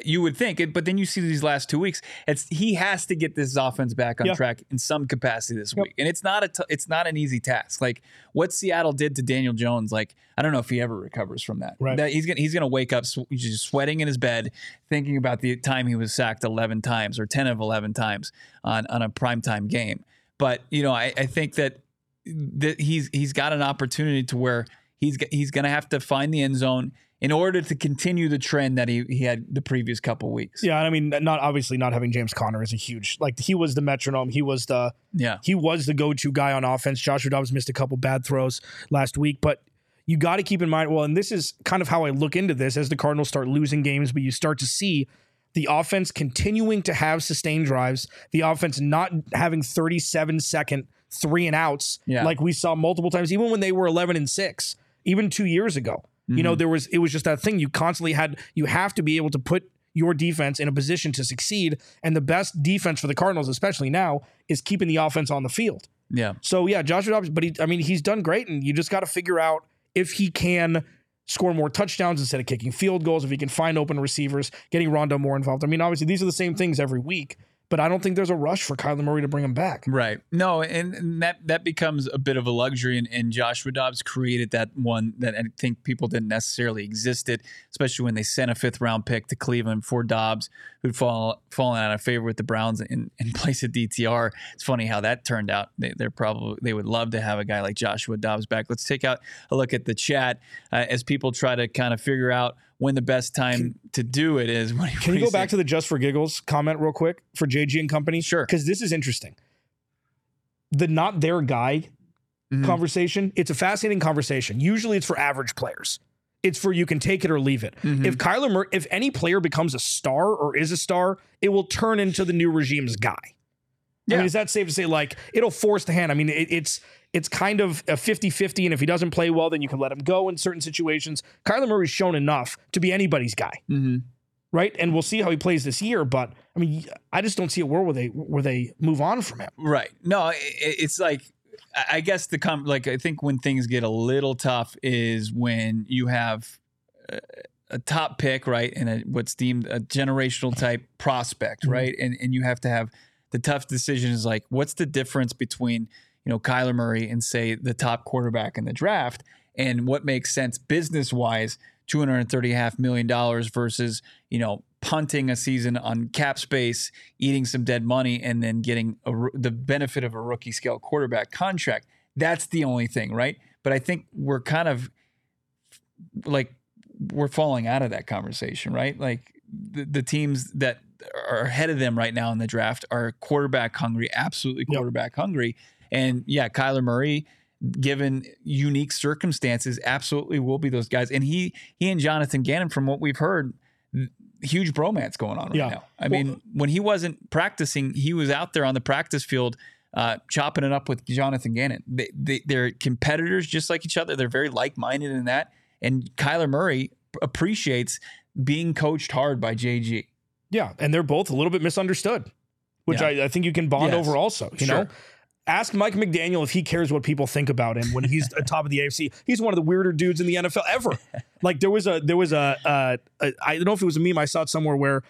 you would think it, but then you see these last two weeks, it's he has to get this offense back on track in some capacity this Yep. week. And it's not a t- it's not an easy task. Like what Seattle did to Daniel Jones, like I don't know if he ever recovers from that. Right. That he's gonna he's gonna wake up sw- sweating in his bed, thinking about the time he was sacked eleven times or ten of eleven times on on a primetime game. But you know, I, I think that that he's he's got an opportunity to where he's he's gonna have to find the end zone in order to continue the trend that he, he had the previous couple weeks. Yeah, I mean, not obviously not having James Conner is a huge like he was the metronome. He was the Yeah. he was the go-to guy on offense. Joshua Dobbs missed a couple bad throws last week, but you got to keep in mind. Well, and this is kind of how I look into this as the Cardinals start losing games, but you start to see the offense continuing to have sustained drives, the offense not having 37 second three and outs Yeah. like we saw multiple times, even when they were 11 and six, even two years ago. You know, mm-hmm. there was it was just that thing you constantly had. You have to be able to put your defense in a position to succeed, and the best defense for the Cardinals, especially now, is keeping the offense on the field. Yeah. So yeah, Joshua Dobbs, but he, I mean, he's done great, and you just got to figure out if he can score more touchdowns instead of kicking field goals, if he can find open receivers, getting Rondo more involved. I mean, obviously these are the same things every week, but I don't think there's a rush for Kyler Murray to bring him back. Right. No, and, and that that becomes a bit of a luxury, and, and Joshua Dobbs created that one that I think people didn't necessarily existed, especially when they sent a fifth round pick to Cleveland for Dobbs, who'd fall, fallen out of favor with the Browns in, in place of DTR. It's funny how that turned out. They, they're probably they would love to have a guy like Joshua Dobbs back. Let's take out a look at the chat uh, as people try to kind of figure out when the best time to do it is. What, Can you go back to the just for giggles comment real quick for JG and company? Sure. Because this is interesting. The not their guy Mhm. conversation, it's a fascinating conversation. Usually it's for average players. It's for you can take it or leave it. Mm-hmm. If Kyler Murray, if any player becomes a star or is a star, it will turn into the new regime's guy. I mean, is that safe to say? Like, it'll force the hand. I mean, it, it's it's kind of a 50-50, and if he doesn't play well, then you can let him go in certain situations. Kyler Murray's shown enough to be anybody's guy Mhm. right? And we'll see how he plays this year. But I mean, I just don't see a world where they where they move on from him. Right. No, i- i- it's like I guess the com- like I think when things get a little tough is when you have a, a top pick, right, and a, what's deemed a generational type prospect, Mhm. right, and and you have to have the tough decision is like what's the difference between you know, Kyler Murray and say the top quarterback in the draft and what makes sense business wise, two hundred and thirty half million dollars versus, you know, punting a season on cap space, eating some dead money, and then getting a, the benefit of a rookie scale quarterback contract. That's the only thing, right? But I think we're kind of like we're falling out of that conversation, right? Like the, the teams that are ahead of them right now in the draft are quarterback hungry, absolutely Yep. quarterback hungry. And yeah, Kyler Murray, given unique circumstances, absolutely will be those guys. And he he and Jonathan Gannon, from what we've heard, huge bromance going on right Yeah. now. I Well- mean, when he wasn't practicing, he was out there on the practice field. Uh, chopping it up with Jonathan Gannon. They, they, they're competitors just like each other. They're very like minded in that. And Kyler Murray appreciates being coached hard by JG. Yeah, and they're both a little bit misunderstood, which Yeah. I, I think you can bond Yes. over also. You know, ask Mike McDaniel if he cares what people think about him when he's atop of the AFC. He's one of the weirder dudes in the NFL ever. like there was a there was a, uh, a I don't know if it was a meme I saw it somewhere where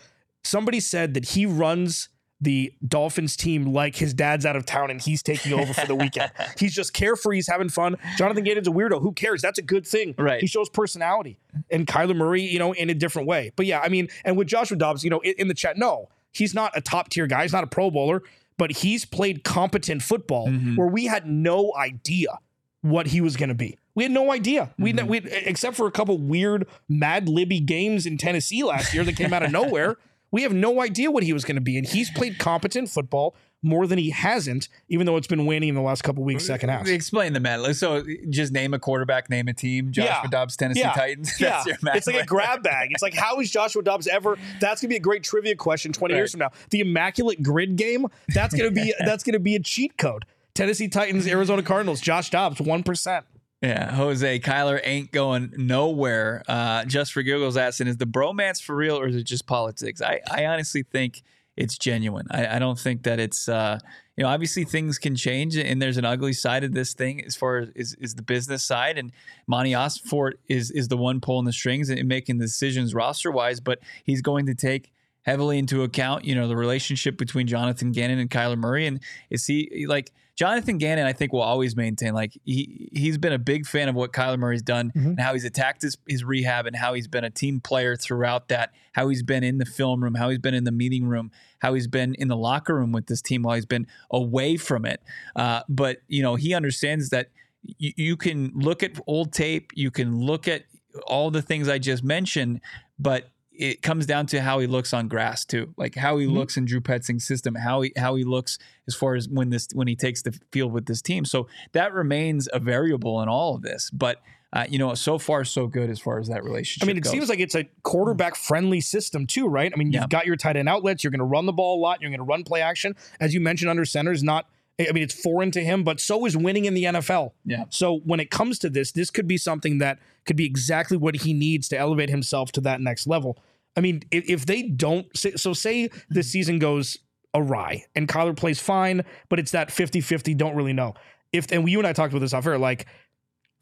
somebody said that he runs the Dolphins team like his dad's out of town and he's taking over for the weekend. he's just carefree, he's having fun. Jonathan Gannon's a weirdo. Who cares? That's a good thing. Right. He shows personality. And Kyler Murray, you know, in a different way. But yeah, I mean, and with Joshua Dobbs, you know, in, in the chat, no, he's not a top tier guy. He's not a pro bowler, but he's played competent football Mhm. where we had no idea what he was going to be. We had no idea. We, Mhm. we except for a couple weird Mad Libby games in Tennessee last year that came out of nowhere. We have no idea what he was going to be, and he's played competent football more than he hasn't, even though it's been waning in the last couple weeks, second half. Explain the Mad So just name a quarterback, name a team. Joshua Yeah. Dobbs, Tennessee Yeah. Titans. Yeah, your it's like a grab bag. It's like, how is Joshua Dobbs ever? That's gonna be a great trivia question twenty years from now. The immaculate grid game. That's gonna be that's gonna be a cheat code. Tennessee Titans, Arizona Cardinals. Josh Dobbs, one percent. Yeah, Jose Kyler ain't going nowhere. Uh, just for giggles, asking, is the bromance for real or is it just politics? I, I honestly think it's genuine. I, I don't think that it's uh, you know obviously things can change and there's an ugly side of this thing as far as is, is the business side and Monti Ossenfort is is the one pulling the strings and making the decisions roster wise, but he's going to take heavily into account, you know, the relationship between Jonathan Gannon and Kyler Murray. And is he like Jonathan Gannon, I think will always maintain like he he's been a big fan of what Kyler Murray's done Mhm. and how he's attacked his, his rehab and how he's been a team player throughout that, how he's been in the film room, how he's been in the meeting room, how he's been in the locker room with this team while he's been away from it. Uh, but you know, he understands that you, you can look at old tape, you can look at all the things I just mentioned, but it comes down to how he looks on grass too, like how he Mhm. looks in Drew Petzing's system, how he how he looks as far as when this when he takes the field with this team. So that remains a variable in all of this. But uh, you know, so far so good as far as that relationship. I mean, it goes. seems like it's a quarterback friendly system too, right? I mean, you've Yeah. got your tight end outlets. You're going to run the ball a lot. You're going to run play action, as you mentioned. Under center is not. I mean, it's foreign to him, but so is winning in the NFL. Yeah. So when it comes to this, this could be something that could be exactly what he needs to elevate himself to that next level. I mean, if, if they don't, so say the mm-hmm. season goes awry and Kyler plays fine, but it's that 50 50, don't really know. If, and you and I talked about this off air, like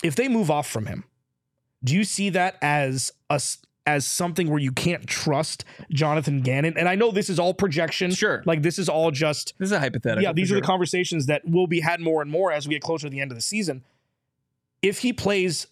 if they move off from him, do you see that as a, as something where you can't trust Jonathan Gannon? And I know this is all projection. Sure. Like this is all just this is a hypothetical. yeah, these are the conversations that will be had more and more as we get closer to the end of the season. If he plays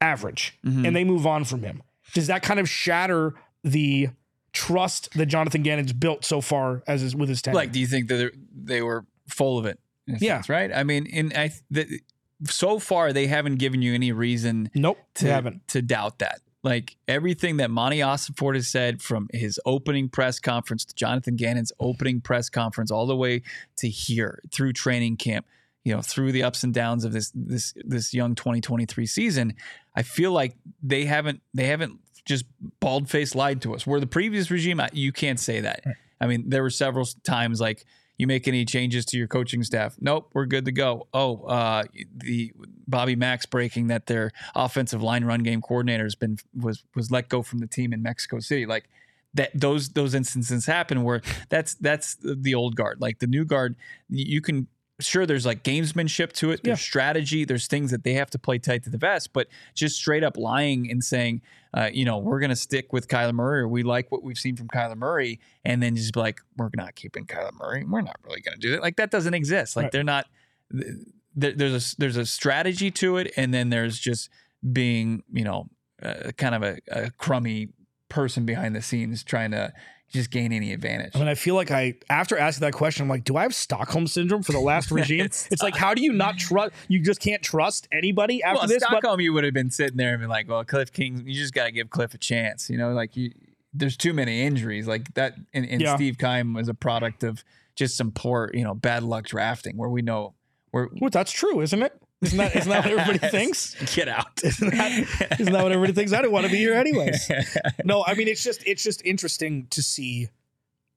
average Mhm. and they move on from him, does that kind of shatter the trust that Jonathan Gannon's built so far as is with his tenure? Like, do you think that they're- were full of it? Yeah. sense, right. I mean, in I the, so far they haven't given you any reason nope, to they haven't. to doubt that. Like everything that Monti Ossenfort has said from his opening press conference to Jonathan Gannon's opening press conference, all the way to here through training camp, you know, through the ups and downs of this this this young 2023 season, I feel like they haven't they haven't just bald faced lied to us. Where the previous regime, you can't say that. I mean, there were several times like you make any changes to your coaching staff? Nope, we're good to go. Oh, uh, the Bobby Max breaking that their offensive line run game coordinator has been was was let go from the team in Mexico City. Like that, those those instances happen where that's that's the old guard. Like the new guard, you can sure there's like gamesmanship to it. There's Yeah. strategy. There's things that they have to play tight to the vest. But just straight up lying and saying, uh, you know, we're going to stick with Kyler Murray or we like what we've seen from Kyler Murray, and then just be like, we're not keeping Kyler Murray. We're not really going to do that. Like that doesn't exist. Like Right. they're not. there, there's a there's a strategy to it, and then there's just being you know uh, kind of a, a crummy person behind the scenes trying to just gain any advantage. I mean, I feel like I, after asking that question, I'm like, do I have Stockholm syndrome for the last regime? It's it's, like, how do you not trust? You just can't trust anybody after well, this. But Stockholm, you would have been sitting there and been like, "Well, Cliff King, you just got to give Cliff a chance." You know, like you, there's too many injuries like that. And, and Yeah. Steve Keim was a product of just some poor, you know, bad luck drafting, where we know where well, that's true, isn't it? Isn't that isn't that what everybody thinks? Get out. Isn't that, isn't that what everybody thinks? I don't want to be here anyways. No, I mean it's just it's just interesting to see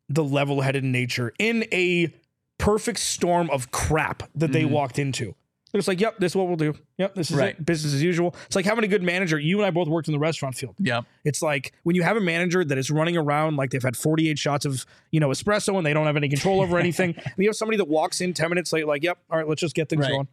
the level-headed nature in a perfect storm of crap that they Mhm. walked into. They're just like, "Yep, this is what we'll do. Yep, this is Right. it. Business as usual." It's like having a good manager. You and I both worked in the restaurant field. yeah. It's like when you have a manager that is running around like they've had 48 shots of, you know, espresso and they don't have any control over anything. and you have somebody that walks in 10 minutes late, like, yep, all right, let's just get things Right. going.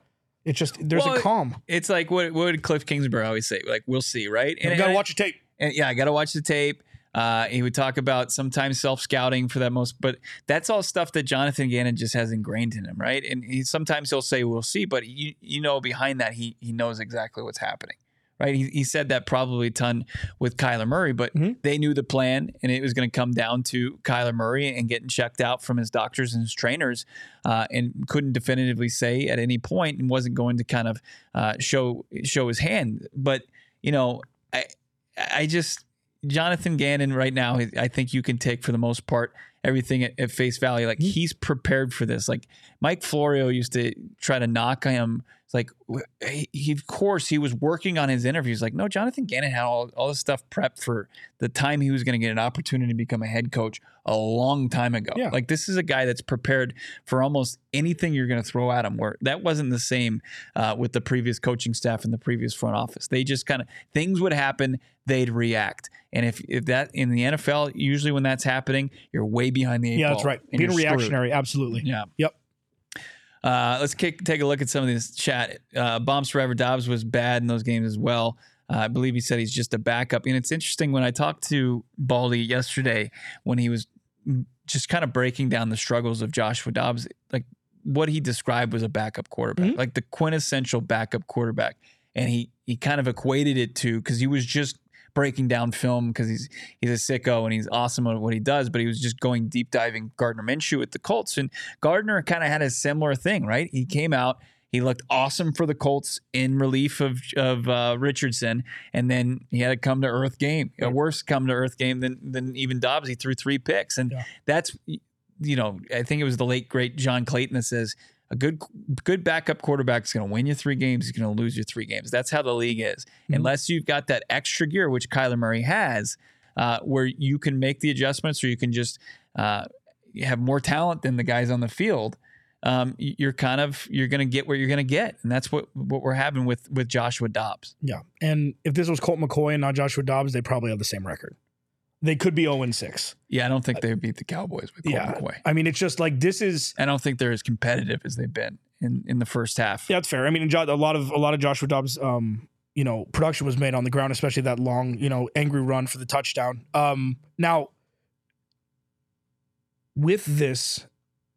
It's just, there's Well, a calm. It's like what, what would Cliff Kingsbury always say? Like, we'll see, right? And, You got to watch your tape. And yeah, I got to watch the tape. Uh, he would talk about sometimes self scouting for that most, but that's all stuff that Jonathan Gannon just has ingrained in him, right? And he sometimes he'll say we'll see, but you you know behind that he he knows exactly what's happening, right? He, he said that probably a ton with Kyler Murray, but Mhm. they knew the plan, and it was going to come down to Kyler Murray and getting checked out from his doctors and his trainers, uh, and couldn't definitively say at any point, and wasn't going to kind of uh, show show his hand, but you know, I I just Jonathan Gannon right now, I think you can take for the most part everything at, at face value. Like he's prepared for this. Like Mike Florio used to try to knock him. Like he, of course he was working on his interviews. Like no, Jonathan Gannon had all all this stuff prepped for the time he was going to get an opportunity to become a head coach a long time ago. Yeah. Like this is a guy that's prepared for almost anything you're going to throw at him. Where that wasn't the same uh, with the previous coaching staff and the previous front office. They just kind of things would happen, they'd react. And if, if that in the NFL, usually when that's happening, you're way behind the eight Yeah, ball that's right. Being reactionary, absolutely. Yeah. Yep. Uh, let's kick, take a look at some of this chat. Uh, Bombs Forever Dobbs was bad in those games as well. Uh, I believe he said he's just a backup. And it's interesting when I talked to Baldy yesterday when he was just kind of breaking down the struggles of Joshua Dobbs, like what he described was a backup quarterback, Mhm. like the quintessential backup quarterback. And he he kind of equated it to because he was just breaking down film because he's he's a sicko and he's awesome at what he does, but he was just going deep diving Gardner Minshew at the Colts. And Gardner kind of had a similar thing, right? He came out, he looked awesome for the Colts in relief of of uh, Richardson, and then he had a come to earth game, a worse come to earth game than than even Dobbs. He threw three picks, and Yeah. that's you know I think it was the late great John Clayton that says. A good good backup quarterback is going to win you three games. He's going to lose you three games. That's how the league is. Mhm. Unless you've got that extra gear, which Kyler Murray has, uh, where you can make the adjustments or you can just uh, have more talent than the guys on the field. Um, you're kind of you're going to get what you're going to get, and that's what what we're having with with Joshua Dobbs. Yeah. And if this was Colt McCoy and not Joshua Dobbs, they probably have the same record. They could be 0 6. Yeah, I don't think they beat the Cowboys with Colt Yeah. McCoy. I mean, it's just like this is I don't think they're as competitive as they've been in in the first half. Yeah, that's fair. I mean, a lot of a lot of Joshua Dobbs, um, you know, production was made on the ground, especially that long, you know, angry run for the touchdown. Um, now, with this,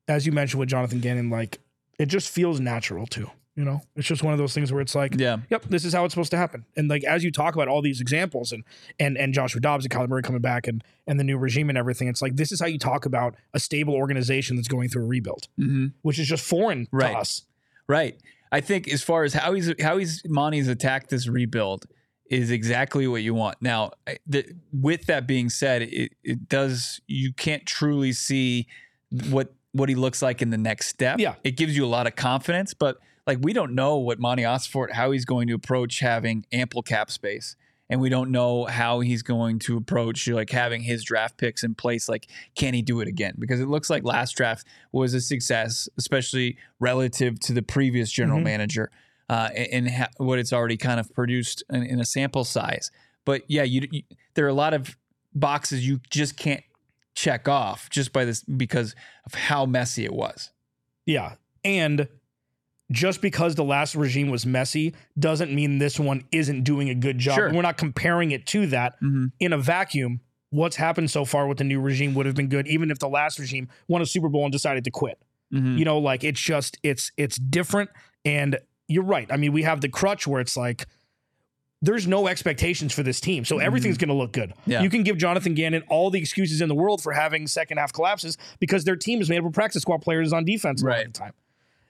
as you mentioned with Jonathan Gannon, like it just feels natural too. You know, it's just one of those things where it's like, Yeah, yep, this is how it's supposed to happen. And like as you talk about all these examples and and and Joshua Dobbs and Kyler Murray coming back and and the new regime and everything, it's like this is how you talk about a stable organization that's going through a rebuild, hmm which is just foreign Right. to us. right. I think as far as how he's how he's Monti's attacked this rebuild is exactly what you want. Now, the, with that being said, it, it does you can't truly see what what he looks like in the next step. Yeah. it gives you a lot of confidence, but like we don't know what Monti Ossenfort how he's going to approach having ample cap space. And we don't know how he's going to approach like having his draft picks in place. Like, can he do it again? Because it looks like last draft was a success, especially relative to the previous general Mhm. manager uh, and, and ha- what it's already kind of produced in, in a sample size. But yeah, you, you there are a lot of boxes you just can't check off just by this because of how messy it was. Yeah. And just because the last regime was messy doesn't mean this one isn't doing a good job. Sure. We're not comparing it to that Mhm. in a vacuum. What's happened so far with the new regime would have been good, even if the last regime won a Super Bowl and decided to quit. Mhm. You know, like it's just it's it's different. And you're right. I mean, we have the crutch where it's like there's no expectations for this team. So everything's going to look good. Yeah. You can give Jonathan Gannon all the excuses in the world for having second half collapses because their team is made up of practice squad players on defense a lot Right. of the time.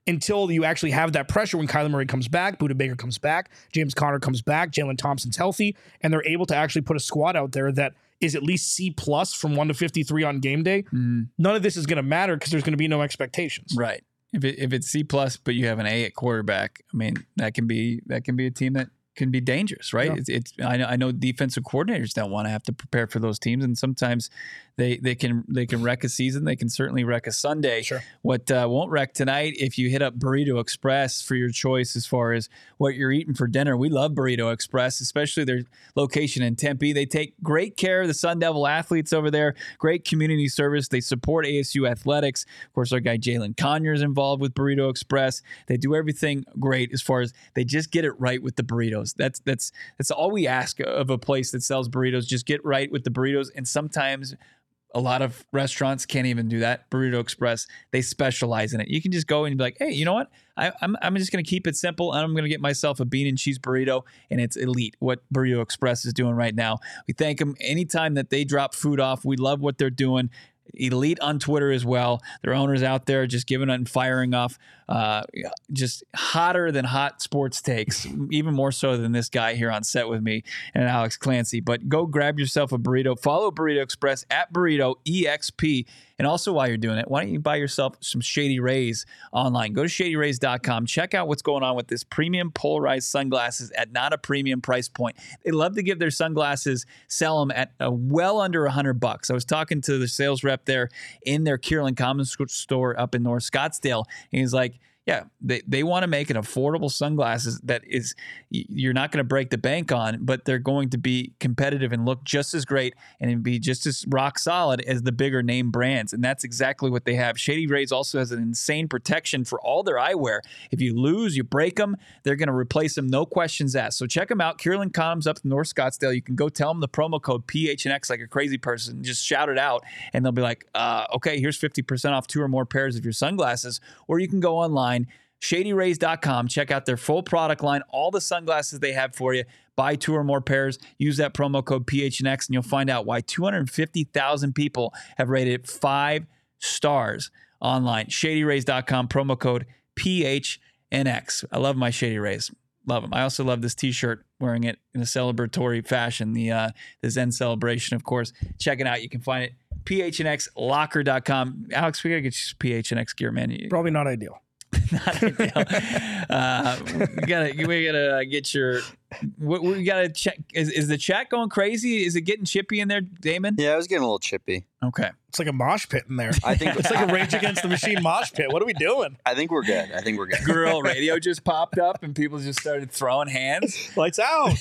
Until you actually have that pressure when Kyler Murray comes back, Budda Baker comes back, James Conner comes back, Jalen Thompson's healthy, and they're able to actually put a squad out there that is at least C plus from one to fifty three on game day. Mhm. None of this is going to matter because there's going to be no expectations. Right. If it, if it's C plus, but you have an A at quarterback, I mean that can be that can be a team that can be dangerous, right? Yeah. It's, it's I know I know defensive coordinators don't want to have to prepare for those teams, and sometimes they they can they can wreck a season. They can certainly wreck a Sunday. Sure. What uh, won't wreck tonight if you hit up Burrito Express for your choice as far as what you're eating for dinner. We love Burrito Express, especially their location in Tempe. They take great care of the Sun Devil athletes over there. Great community service. They support ASU athletics. Of course, our guy Jalen Conyer is involved with Burrito Express. They do everything great as far as they just get it right with the burritos. That's that's that's all we ask of a place that sells burritos. Just get right with the burritos, and sometimes a lot of restaurants can't even do that. Burrito Express, they specialize in it. You can just go and be like, hey, you know what? I, I'm, I'm just going to keep it simple I'm going to get myself a bean and cheese burrito. And it's elite what Burrito Express is doing right now. We thank them anytime that they drop food off. We love what they're doing. Elite on Twitter as well. Their owners out there just giving and firing off uh, just hotter than hot sports takes, even more so than this guy here on set with me and Alex Clancy. But go grab yourself a burrito. Follow Burrito Express at Burrito EXP. And also, while you're doing it, why don't you buy yourself some Shady Rays online? Go to shadyrays.com. Check out what's going on with this premium polarized sunglasses at not a premium price point. They love to give their sunglasses, sell them at uh, well under a hundred bucks. I was talking to the sales rep there in their Kierland Commons store up in North Scottsdale, and he's like, yeah, they, they want to make an affordable sunglasses that is you're not going to break the bank on, but they're going to be competitive and look just as great and be just as rock solid as the bigger name brands. And that's exactly what they have. Shady Rays also has an insane protection for all their eyewear. If you lose, you break them, they're going to replace them, no questions asked. So check them out. Kierland Comms up in North Scottsdale. You can go tell them the promo code PHNX like a crazy person. Just shout it out, and they'll be like, uh, okay, here's 50% off two or more pairs of your sunglasses. Or you can go online shadyrays.com. Check out their full product line, all the sunglasses they have for you. Buy two or more pairs. Use that promo code PHNX, and you'll find out why 250,000 people have rated five stars online. Shadyrays.com, promo code PHNX. I love my Shady Rays. Love them. I also love this T-shirt, wearing it in a celebratory fashion. The uh, the Zen celebration, of course. Check it out. You can find it phnxlocker.com. Alex, we gotta get you some PHNX gear, man. Probably not ideal. not ideal. uh, we gotta we gotta uh, get your we, we gotta check is, is the chat going crazy is it getting chippy in there damon Yeah, I was getting a little chippy. okay It's like a mosh pit in there. I think It's like a Rage Against the Machine mosh pit. What are we doing? I think we're good. I think we're good. girl radio just popped up and people just started throwing hands Lights out.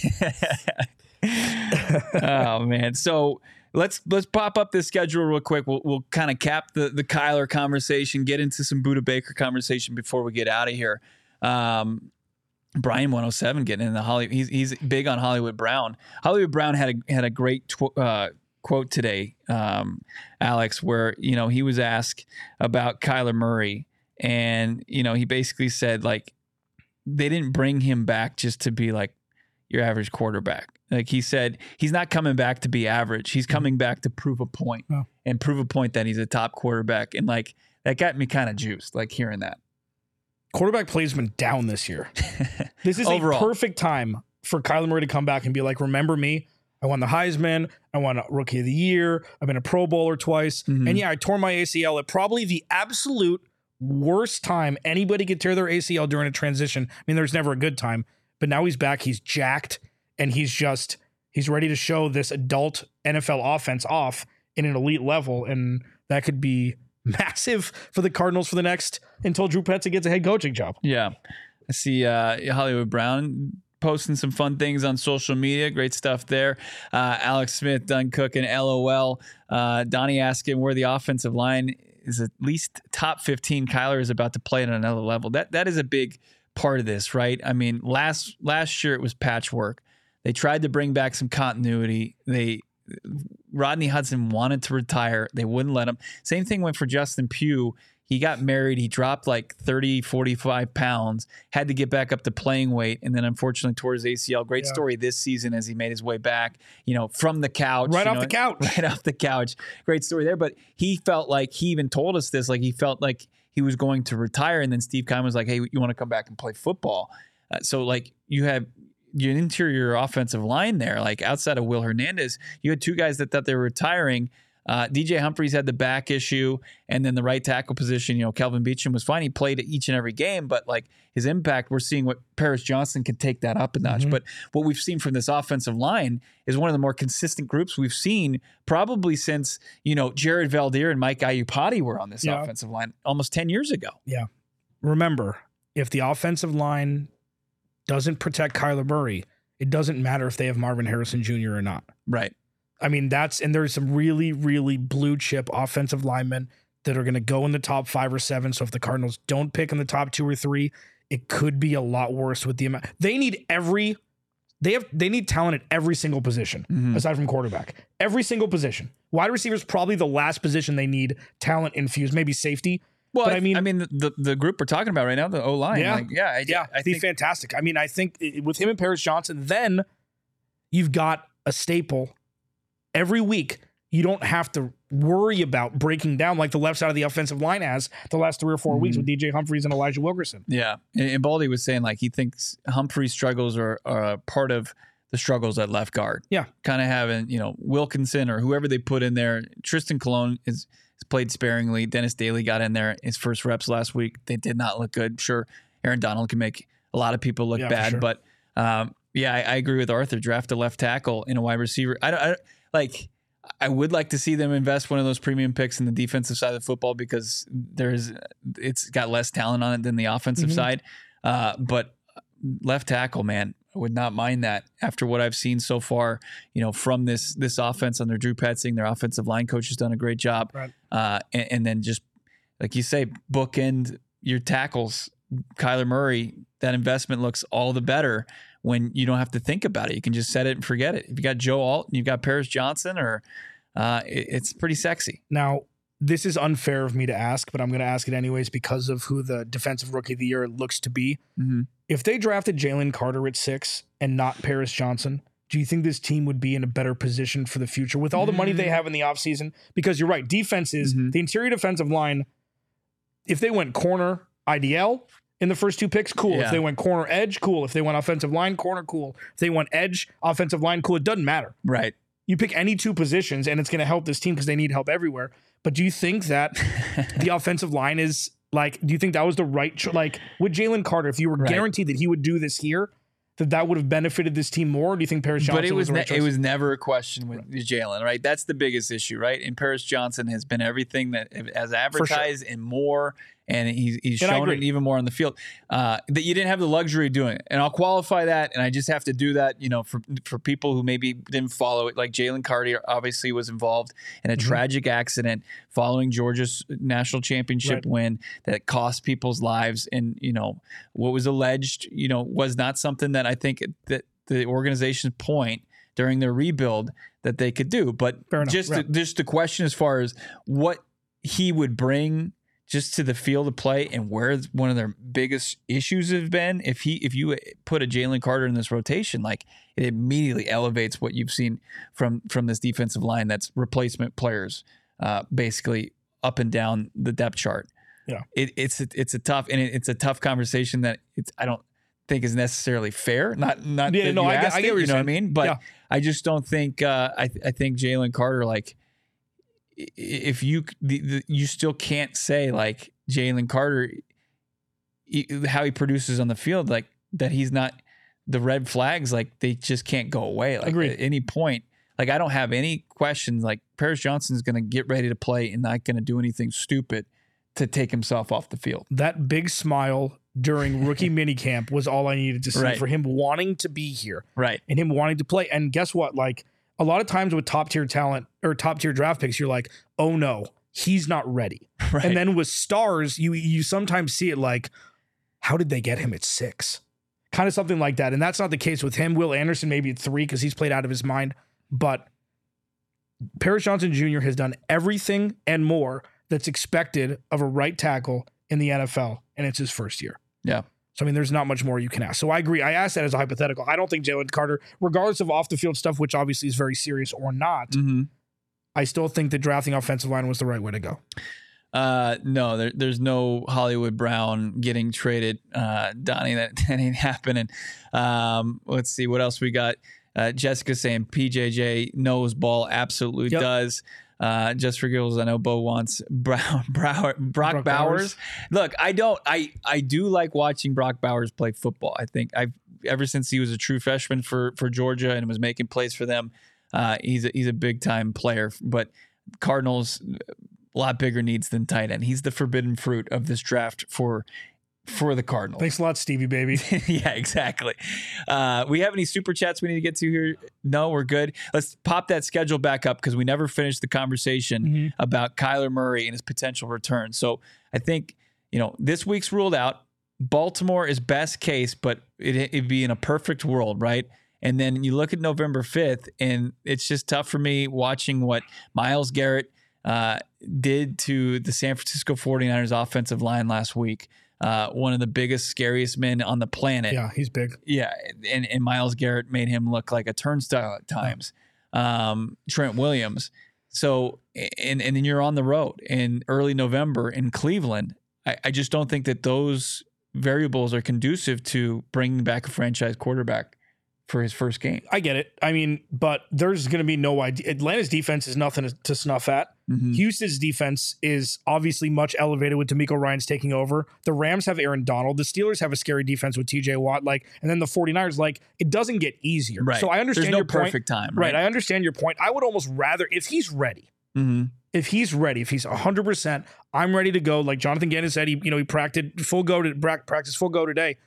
oh man so let's let's pop up this schedule real quick we'll, we'll kind of cap the the kyler conversation get into some budda baker conversation before we get out of here um Brian 107 getting in the Hollywood. He's he's big on Hollywood Brown. Hollywood Brown had a had a great tw- uh, quote today, um, Alex, where you know he was asked about Kyler Murray, and you know he basically said like they didn't bring him back just to be like your average quarterback. Like he said, he's not coming back to be average. He's coming back to prove a point Oh. and prove a point that he's a top quarterback. And like that got me kind of juiced, like hearing that. Quarterback play's been down this year. This is Overall. a perfect time for Kyler Murray to come back and be like, remember me? I won the Heisman. I won a Rookie of the Year. I've been a Pro Bowler twice. Mhm. And yeah, I tore my ACL at probably the absolute worst time anybody could tear their ACL during a transition. I mean, there's never a good time, but now he's back. He's jacked and he's just, he's ready to show this adult NFL offense off in an elite level. And that could be massive for the Cardinals for the next until Drew Petzing gets a head coaching job. Yeah. I see uh, Hollywood Brown posting some fun things on social media. Great stuff there. Uh, Alex Smith Dunn Cook, and LOL. Uh, Donnie asking where the offensive line is at least top 15. Kyler is about to play at another level. That That is a big part of this, right? I mean, last last year it was patchwork. They tried to bring back some continuity. They Rodney Hudson wanted to retire. They wouldn't let him. Same thing went for Justin Pugh. He got married. He dropped like 30, 45 pounds, had to get back up to playing weight, and then unfortunately tore his ACL. Great Yeah. story this season as he made his way back, you know, from the couch. Right off know, the couch. Right off the couch. Great story there. But he felt like he even told us this, like he felt like he was going to retire. And then Steve Keim was like, hey, you want to come back and play football? Uh, so, like, you have your interior offensive line there, like outside of Will Hernandez, you had two guys that thought they were retiring. Uh, DJ Humphreys had the back issue, and then the right tackle position. You know, Kelvin Beachum was fine. He played at each and every game, but like his impact, we're seeing what Paris Johnson can take that up a notch. Mhm. But what we've seen from this offensive line is one of the more consistent groups we've seen probably since you know Jared Veldheer and Mike Iupati were on this Yeah. offensive line almost ten years ago. Yeah, remember, if the offensive line doesn't protect Kyler Murray, it doesn't matter if they have Marvin Harrison Jr. or not. Right. I mean, that's and there's some really, really blue chip offensive linemen that are going to go in the top five or seven. So if the Cardinals don't pick in the top two or three, it could be a lot worse with the amount. They need every. They have they need talent at every single position Mhm. aside from quarterback. Every single position. Wide receiver is probably the last position they need talent infused. Maybe safety. Well, But I mean- I mean, the the group we're talking about right now, the O line. Yeah. like, yeah, I, Yeah, I think fantastic. I mean, I think with him and Paris Johnson, then you've got a staple every week. You don't have to worry about breaking down like the left side of the offensive line has the last three or 4 weeks mm-hmm. with DJ Humphreys and Elijah Wilkinson. Yeah, and, Baldy was saying like he thinks Humphrey's struggles are, are part of the struggles at left guard. Yeah. kind of having you know Wilkinson or whoever they put in there. Trystan Colon is played sparingly. Dennis Daley got in there his first reps last week. They did not look good. Sure, Aaron Donald can make a lot of people look Yeah, bad, sure. but um, yeah, I, I agree with Arthur. Draft a left tackle in a wide receiver. I don't, I don't like. I would like to see them invest one of those premium picks in the defensive side of football because there's it's got less talent on it than the offensive Mhm. side. Uh, but left tackle, man, I would not mind that after what I've seen so far. You know, from this this offense under Drew Petzing, their offensive line coach has done a great job. Right. Uh, and, and then just like you say, bookend your tackles. Kyler Murray, that investment looks all the better when you don't have to think about it. You can just set it and forget it. If you got Joe Alt, and you've got Paris Johnson, or uh, it- it's pretty sexy. Now, this is unfair of me to ask, but I'm going to ask it anyways because of who the defensive rookie of the year looks to be. Mm-hmm. If they drafted Jalen Carter at six and not Paris Johnson, do you think this team would be in a better position for the future with all the money they have in the offseason? Because you're right, defense is Mhm. the interior defensive line. If they went corner IDL in the first two picks, cool. Yeah. If they went corner edge, cool. If they went offensive line, corner, cool. If they went edge, offensive line, cool. It doesn't matter. Right. You pick any two positions and it's going to help this team because they need help everywhere. But do you think that the offensive line is like, do you think that was the right, cho- like with Jalen Carter, if you were Right. guaranteed that he would do this here, that that would have benefited this team more? Or do you think Paris Johnson but it was the ne- it was never a question with Jalen, right? That's the biggest issue, right? And Paris Johnson has been everything that as advertised and more, and he's he's And shown it even more on the field. Uh, that you didn't have the luxury of doing it, and I'll qualify that, and I just have to do that, you know, for for people who maybe didn't follow it. Like Jalen Carter obviously was involved in a Mhm. tragic accident following Georgia's national championship Right. win that cost people's lives, and you know what was alleged, you know, was not something that I think that the organization's point during their rebuild that they could do. But enough, just right. the, just the question as far as what he would bring just to the field of play and where one of their biggest issues have been if he if you put a Jalen Carter in this rotation like it immediately elevates what you've seen from from this defensive line that's replacement players uh basically up and down the depth chart Yeah. it, it's a, it's a tough and it, it's a tough conversation that it's I don't think is necessarily fair not not Yeah, no, you I get- I get it, what you know what I mean but Yeah. I just don't think uh I I think Jalen Carter like if you the, the, you still can't say like Jalen Carter he- how he produces on the field like that he's not the red flags like they just can't go away like Agreed. at any point like I don't have any questions like Paris Johnson's going to get ready to play and not going to do anything stupid to take himself off the field that big smile during rookie minicamp was all I needed to see Right. for him wanting to be here right and him wanting to play. And guess what? Like a lot of times with top tier talent or top tier draft picks, you're like, oh no, he's not ready. right And then with stars, you you sometimes see it like, how did they get him at six? Kind of something like that. And that's not the case with him. Will Anderson maybe at three because he's played out of his mind. But Paris Johnson Jr. has done everything and more that's expected of a right tackle in the NFL, and it's his first year. Yeah. So I mean, there's not much more you can ask. So I agree. I asked that as a hypothetical. I don't think Jalen Carter, regardless of off the field stuff, which obviously is very serious or not, Mm-hmm. I still think that drafting offensive line was the right way to go. Uh, no, there, there's no Hollywood Brown getting traded. Uh, Donnie, that, that ain't happening. Um, let's see what else we got. Uh, Jessica saying PJJ knows ball absolutely Yep. does. Uh, just for giggles, I know Bo wants Brown, Brower, Brock, Brock Bowers. Bowers. Look, I don't. I I do like watching Brock Bowers play football. I think I've ever since he was a true freshman for for Georgia and was making plays for them. Uh, he's a, he's a big time player. But Cardinals a lot bigger needs than tight end. He's the forbidden fruit of this draft for for the Cardinals. Thanks a lot, Stevie baby. yeah, exactly. Uh, we have any super chats we need to get to here? No, we're good. Let's pop that schedule back up because we never finished the conversation Mhm. about Kyler Murray and his potential return. So I think you know this week's ruled out. Baltimore is best case, but it, it'd be in a perfect world, right? And then you look at November 5th, and it's just tough for me watching what Myles Garrett uh, did to the San Francisco 49ers offensive line last week. Uh, one of the biggest, scariest men on the planet. yeah, he's big. Yeah, and, and Myles Garrett made him look like a turnstile at times. Um, Trent Williams. So, and and then you're on the road in early November in Cleveland. I, I just don't think that those variables are conducive to bringing back a franchise quarterback for his first game. I get it. I mean, but there's going to be no idea. Atlanta's defense is nothing to, snuff at. Mhm. Houston's defense is obviously much elevated with DeMeco Ryans taking over. The Rams have Aaron Donald. The Steelers have a scary defense with TJ Watt. Like, and then the 49ers, like, it doesn't get easier. Right. So I understand no your point. perfect time. Right. Right. I understand your point. I would almost rather, if he's ready, hmm if he's ready, if he's 100%, I'm ready to go. Like Jonathan Gannon said, he, you know, he practiced full go to pra- practice full go today.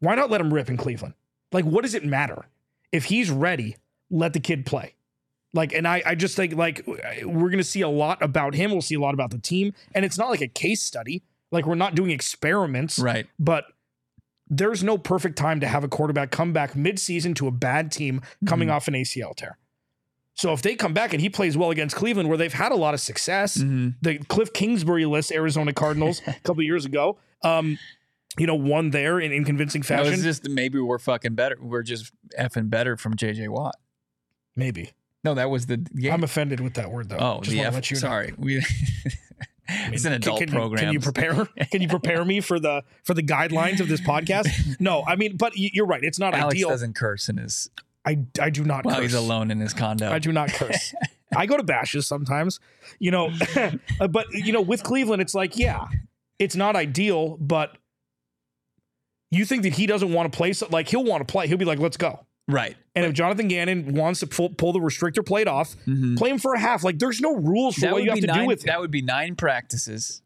Why not let him rip in Cleveland? Like, what does it matter? If he's ready, let the kid play. Like, and I, I just think like we're gonna see a lot about him. We'll see a lot about the team, and it's not like a case study. Like we're not doing experiments, Right. but there's no perfect time to have a quarterback come back mid-season to a bad team coming Mhm. off an ACL tear. So if they come back and he plays well against Cleveland, where they've had a lot of success, hmm the Cliff Kingsbury list, Arizona Cardinals, a couple of years ago, um, you know, won there in, in convincing fashion. was just maybe we're fucking better. We're just effing better from JJ Watt. Maybe No, that was the game. I'm offended with that word though. oh, just the want F- to let you know. sorry. We. I mean, it's an adult can, program. Can you prepare? Can you prepare me for the for the guidelines of this podcast? No, I mean, but you're right. It's not Alex ideal. doesn't curse in his I I do not. while curse. he's alone in his condo. I do not curse. I go to bashes sometimes, you know, uh, but you know, with Cleveland, it's like, yeah, it's not ideal, but you think that he doesn't want to play, so, like he'll want to play. He'll be like, let's go. right. And if Jonathan Gannon wants to pull, pull the restrictor plate off, Mhm. play him for a half. Like there's no rules for That what you have to nine. do with him. that would be nine practices.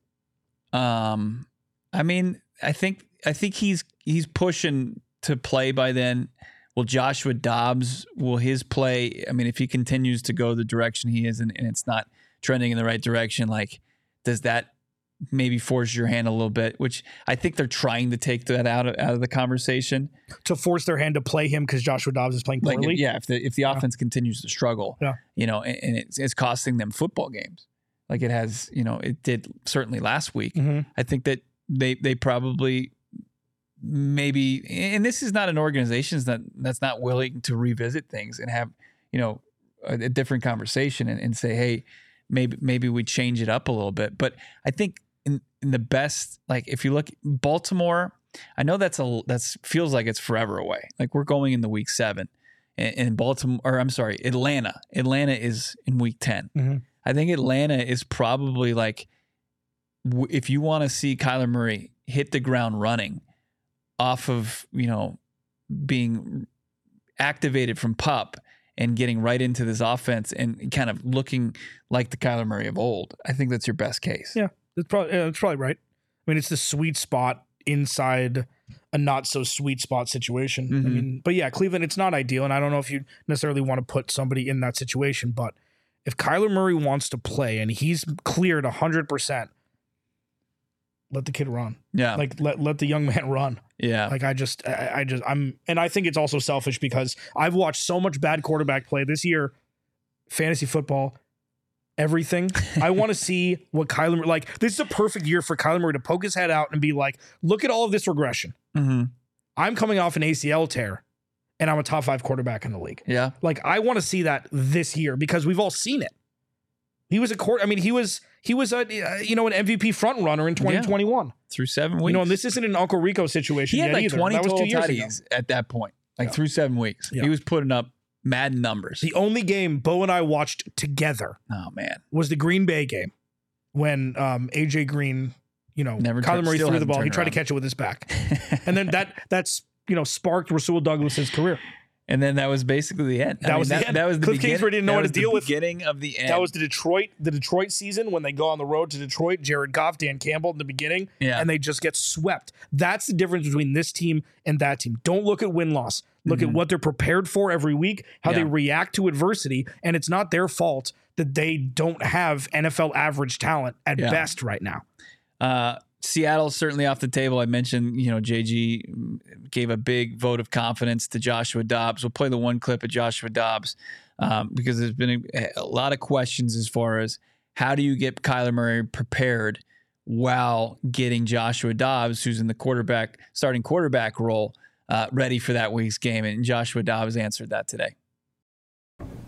Um, I mean, I think I think he's he's pushing to play by then. Will Joshua Dobbs will his play? I mean, if he continues to go the direction he is, and, and it's not trending in the right direction, like does that maybe force your hand a little bit? Which I think they're trying to take that out of out of the conversation. to force their hand to play him because Joshua Dobbs is playing Like, poorly. yeah, if the if the offense continues to struggle, Yeah. you know, and, and it's, it's costing them football games, like it has, you know, it did certainly last week. Mhm. I think that they they probably maybe, and this is not an organization that that's not willing to revisit things and have you know a, a different conversation and, and say, hey, maybe maybe we change it up a little bit. But I think in, in the best, like if you look Baltimore, I know that's a that's feels like it's forever away. Like we're going into week seven, and, and Baltimore, or I'm sorry, Atlanta. Atlanta is in week 10 Mhm. I think Atlanta is probably like w- if you want to see Kyler Murray hit the ground running off of you know being activated from pup and getting right into this offense and kind of looking like the Kyler Murray of old. I think that's your best case. Yeah. That's probably yeah, that's probably right. I mean, it's the sweet spot inside a not so sweet spot situation. I Mhm. mean, but yeah, Cleveland, it's not ideal, and I don't know if you necessarily want to put somebody in that situation. But if Kyler Murray wants to play and he's cleared hundred percent, let the kid run. Yeah. Like let let the young man run. yeah. Like I just I, I just I'm and I think it's also selfish because I've watched so much bad quarterback play this year fantasy football, everything. I want to see what Kyler Murray, like, this is a perfect year for Kyler Murray to poke his head out and be like, look at all of this regression. Mm-hmm. I'm coming off an ACL tear and I'm a top five quarterback in the league. Yeah. Like, I want to see that this year because we've all seen it. He was a court. I mean, he was he was a uh, you know an MVP front runner in 2021. Through seven weeks. You know, and this isn't an Uncle Rico situation he had yet like either. 20 that was total two years ago. tutties at that point. Like Yeah. through seven weeks. Yeah. He was putting up mad numbers. The only game Bo and I watched together oh man. was the Green Bay game when um, AJ Green, you know, Never Kyler tur- Murray still threw the hasn't ball. He turned tried to around. catch it with his back, and then that that's you know sparked Rasul Douglas's career. And then that was basically the end. That was the that, end. That was the Cliff beginning. Kingsbury didn't know how to deal with- beginning of the end. That was the Detroit the Detroit season when they go on the road to Detroit. Jared Goff, Dan Campbell in the beginning, Yeah. and they just get swept. That's the difference between this team and that team. Don't look at win loss. Look at what they're prepared for every week, how they Mm-hmm. React to adversity, and it's not their fault that they don't have NFL average talent at Yeah. best right now. Uh, Seattle's certainly off the table. I mentioned, you know, JG gave a big vote of confidence to Joshua Dobbs. We'll play the one clip of Joshua Dobbs um, because there's been a, a lot of questions as far as how do you get Kyler Murray prepared while getting Joshua Dobbs, who's in the quarterback starting quarterback role, uh, ready for that week's game. And Joshua Dobbs answered that today.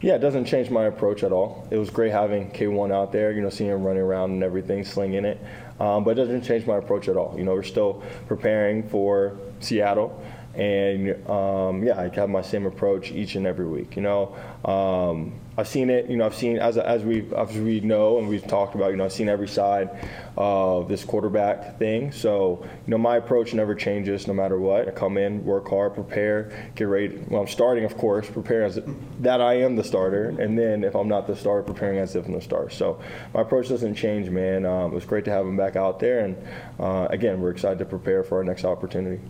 Yeah, it doesn't change my approach at all. It was great having K1 out there, you know, seeing him running around and everything, slinging it. Um, but it doesn't change my approach at all. You know, we're still preparing for Seattle. And um, yeah, I have my same approach each and every week. You know, um, I've seen it. You know, I've seen as as we as we know and we've talked about. You know, I've seen every side of this quarterback thing. So you know, my approach never changes no matter what. I come in, work hard, prepare, get ready. Well, I'm starting, of course, prepare as that I am the starter, and then if I'm not the starter, preparing as if I'm the starter. So my approach doesn't change, man. Um, it was great to have him back out there, and uh, again, we're excited to prepare for our next opportunity.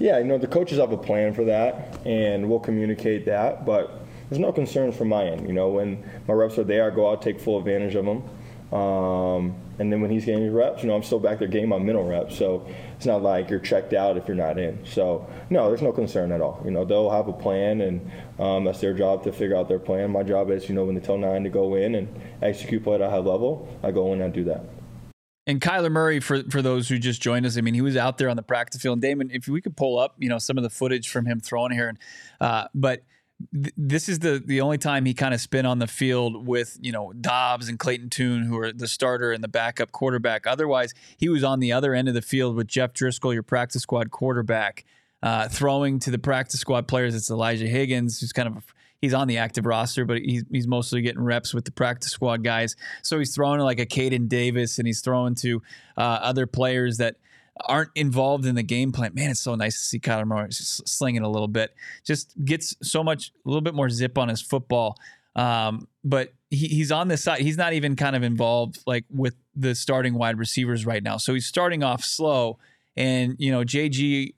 Yeah, you know, the coaches have a plan for that, and we'll communicate that, but there's no concerns from my end. You know, when my reps are there, I go out, take full advantage of them. Um, and then when he's getting his reps, you know, I'm still back there getting my mental reps. So it's not like you're checked out if you're not in. So, no, there's no concern at all. You know, they'll have a plan, and um, that's their job to figure out their plan. My job is, you know, when they tell nine to go in and execute play at a high level, I go in and I do that. And Kyler Murray, for for those who just joined us, I mean, he was out there on the practice field. And Damon, if we could pull up, you know, some of the footage from him throwing here, and uh, but th- this is the the only time he kind of spent on the field with you know Dobbs and Clayton Tune, who are the starter and the backup quarterback. Otherwise, he was on the other end of the field with Jeff Driskel, your practice squad quarterback, uh, throwing to the practice squad players. It's Elijah Higgins, who's kind of he's on the active roster, but he's, he's mostly getting reps with the practice squad guys. So he's throwing to like a Caden Davis and he's throwing to uh, other players that aren't involved in the game plan. Man, it's so nice to see Kyler Murray slinging a little bit. Just gets so much, a little bit more zip on his football. Um, but he, he's on this side. He's not even kind of involved like with the starting wide receivers right now. So he's starting off slow. And you know, JG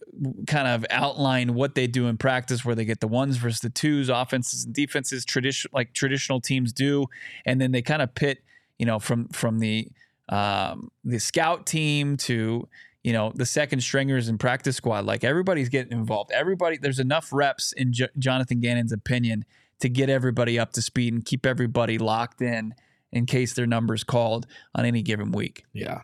kind of outlined what they do in practice, where they get the ones versus the twos, offenses and defenses, tradition like traditional teams do, and then they kind of pit, you know, from from the um, the scout team to you know the second stringers and practice squad. Like everybody's getting involved. Everybody, there's enough reps in J- Jonathan Gannon's opinion to get everybody up to speed and keep everybody locked in in case their number's called on any given week. Yeah.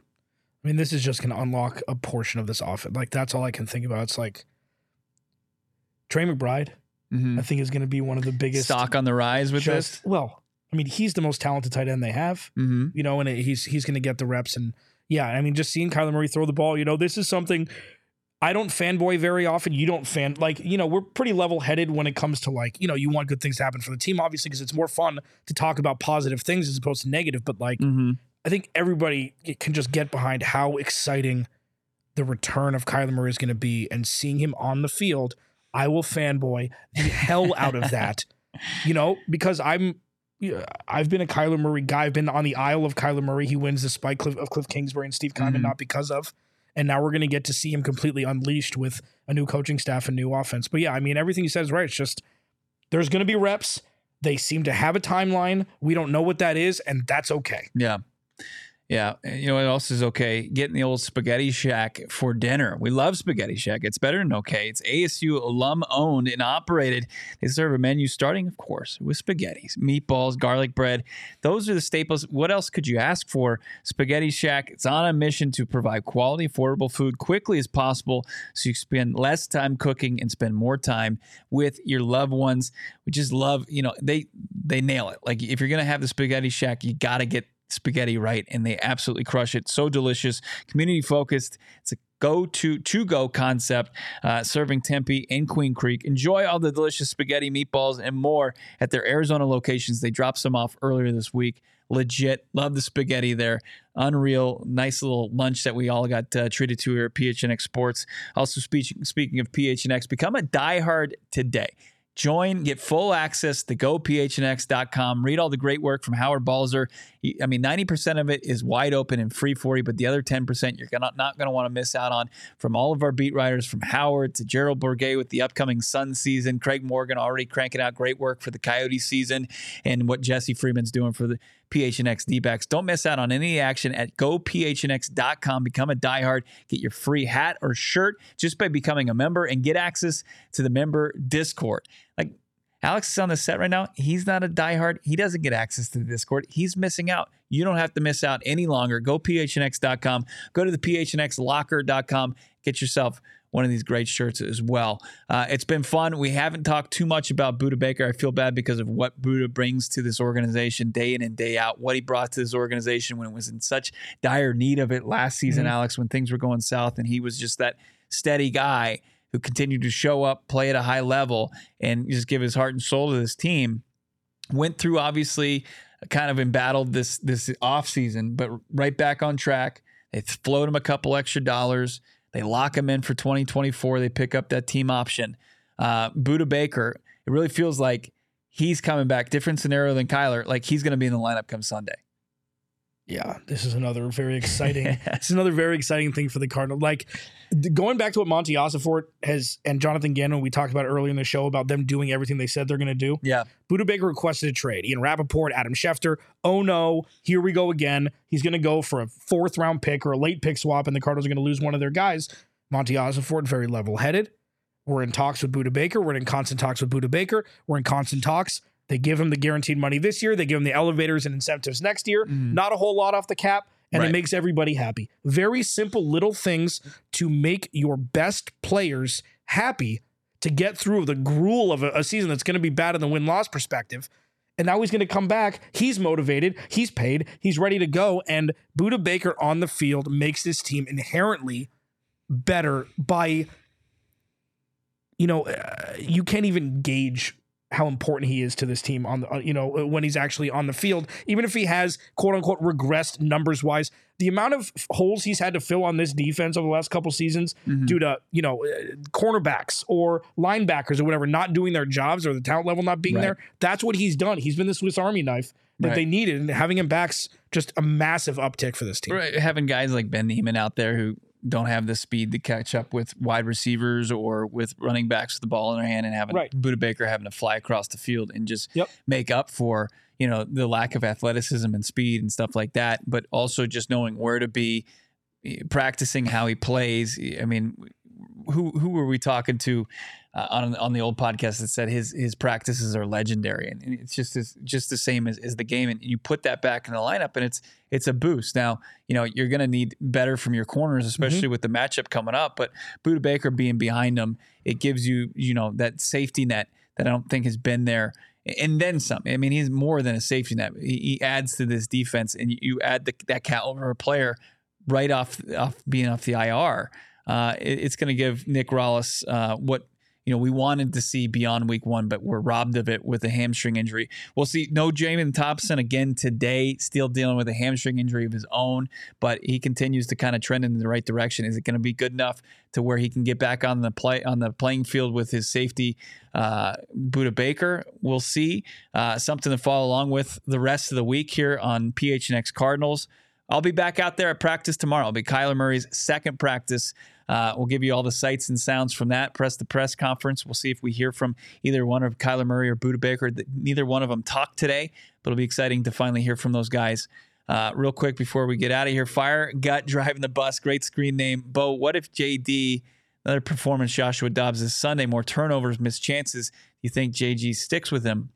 I mean, this is just going to unlock a portion of this offense. Like, that's all I can think about. It's like Trey McBride, Mhm. I think, is going to be one of the biggest Stock on the rise with just, Well, I mean, he's the most talented tight end they have. Mm-hmm. you know, and he's he's going to get the reps. And yeah, I mean, just seeing Kyler Murray throw the ball, you know, this is something I don't fanboy very often. You don't fan like you know we're pretty level headed when it comes to like you know you want good things to happen for the team, obviously, because it's more fun to talk about positive things as opposed to negative. But like Mm-hmm. I think everybody can just get behind how exciting the return of Kyler Murray is going to be, and seeing him on the field, I will fanboy the hell out of that. You know, because I'm. yeah, I've been a Kyler Murray guy. I've been on the aisle of Kyler Murray. He wins despite Cliff, of Cliff Kingsbury and Steve Keim, Mhm. not because of. And now we're going to get to see him completely unleashed with a new coaching staff and new offense. But yeah, I mean, everything you said is right. It's just there's going to be reps. They seem to have a timeline. We don't know what that is, and that's okay. Yeah. Yeah, you know what else is okay? Getting the old Spaghetti Shack for dinner. We love Spaghetti Shack. It's better than okay. It's ASU alum owned and operated. They serve a menu starting, of course, with spaghettis, meatballs, garlic bread. Those are the staples. What else could you ask for? Spaghetti Shack. It's on a mission to provide quality, affordable food quickly as possible, so you spend less time cooking and spend more time with your loved ones. We just love, you know, they they nail it. Like if you're gonna have the Spaghetti Shack, you got to get spaghetti right and they absolutely crush it. So delicious community focused. It's a go to to go concept uh, serving tempe and queen creek. Enjoy all the delicious spaghetti meatballs and more at their arizona locations. They dropped some off earlier this week. Legit love the spaghetti there. Unreal nice little lunch that we all got uh, treated to here at phnx sports. Also speaking speaking of phnx become a diehard today Join, get full access to gophnx.com. Read all the great work from Howard Balzer. I mean, 90% of it is wide open and free for you, but the other 10% you're gonna, not going to want to miss out on from all of our beat writers, from Howard to Gerald Bourguet with the upcoming Sun season. Craig Morgan already cranking out great work for the Coyote season and what Jesse Freeman's doing for the PHNX D-backs. Don't miss out on any action at gophnx.com. Become a diehard. Get your free hat or shirt just by becoming a member and get access to the member Discord. Like Alex is on the set right now. He's not a diehard. He doesn't get access to the Discord. He's missing out. You don't have to miss out any longer. Go phnx.com. Go to the phnxlocker.com. Get yourself one of these great shirts as well. Uh, it's been fun. We haven't talked too much about Budda Baker. I feel bad because of what Budda brings to this organization day in and day out, what he brought to this organization when it was in such dire need of it last season, mm-hmm. Alex, when things were going south. And he was just that steady guy who continued to show up, play at a high level, and just give his heart and soul to this team. Went through, obviously, kind of embattled this this offseason, but right back on track. They float him a couple extra dollars. They lock him in for 2024. They pick up that team option. Uh, Budda Baker, it really feels like he's coming back. Different scenario than Kyler. Like he's going to be in the lineup come Sunday. Yeah, this is another very exciting. this is another very exciting thing for the Cardinal. Like going back to what Monti Ossenfort has and Jonathan Gannon, we talked about earlier in the show about them doing everything they said they're going to do. Yeah, Budda Baker requested a trade. Ian Rapoport, Adam Schefter. Oh no, here we go again. He's going to go for a fourth round pick or a late pick swap, and the Cardinals are going to lose one of their guys. Monti Ossenfort, very level headed. We're in talks with Budda Baker. We're in constant talks with Budda Baker. We're in constant talks they give him the guaranteed money this year. They give him the elevators and incentives next year. Mm. Not a whole lot off the cap, and right. it makes everybody happy. Very simple little things to make your best players happy to get through the gruel of a, a season that's going to be bad in the win loss perspective. And now he's going to come back. He's motivated. He's paid. He's ready to go. And Budda Baker on the field makes this team inherently better by, you know, uh, you can't even gauge how important he is to this team on the uh, you know when he's actually on the field even if he has quote unquote regressed numbers wise the amount of holes he's had to fill on this defense over the last couple seasons mm-hmm. due to you know uh, cornerbacks or linebackers or whatever not doing their jobs or the talent level not being right. there that's what he's done he's been the Swiss Army knife that right. they needed and having him back's just a massive uptick for this team right having guys like Ben Niemann out there who don't have the speed to catch up with wide receivers or with running backs with the ball in their hand and having right. Budda Baker having to fly across the field and just yep. make up for you know the lack of athleticism and speed and stuff like that, but also just knowing where to be, eh, practicing how he plays. I mean, who who were we talking to uh, on on the old podcast that said his his practices are legendary and it's just as, just the same as, as the game and you put that back in the lineup and it's it's a boost. Now you know you're going to need better from your corners, especially mm-hmm. with the matchup coming up. But Budda Baker being behind him, it gives you you know that safety net that I don't think has been there and then some. I mean, he's more than a safety net. He, he adds to this defense, and you add the, that caliber player right off off being off the IR uh, it, it's going to give Nick Rallis uh, what you know we wanted to see beyond week one, but we're robbed of it with a hamstring injury. We'll see. No Jalen Thompson again today, still dealing with a hamstring injury of his own, but he continues to kind of trend in the right direction. Is it going to be good enough to where he can get back on the play on the playing field with his safety, uh, Budda Baker? We'll see. Uh, something to follow along with the rest of the week here on PHNX Cardinals. I'll be back out there at practice tomorrow. It'll be Kyler Murray's second practice uh, we'll give you all the sights and sounds from that press the press conference. We'll see if we hear from either one of Kyler Murray or Budda Baker. Neither one of them talked today, but it'll be exciting to finally hear from those guys Uh, real quick before we get out of here, Fire Gut driving the bus. Great screen name. Bo, what if JD, another performance, Joshua Dobbs this Sunday, more turnovers, missed chances? Do you think JG sticks with him?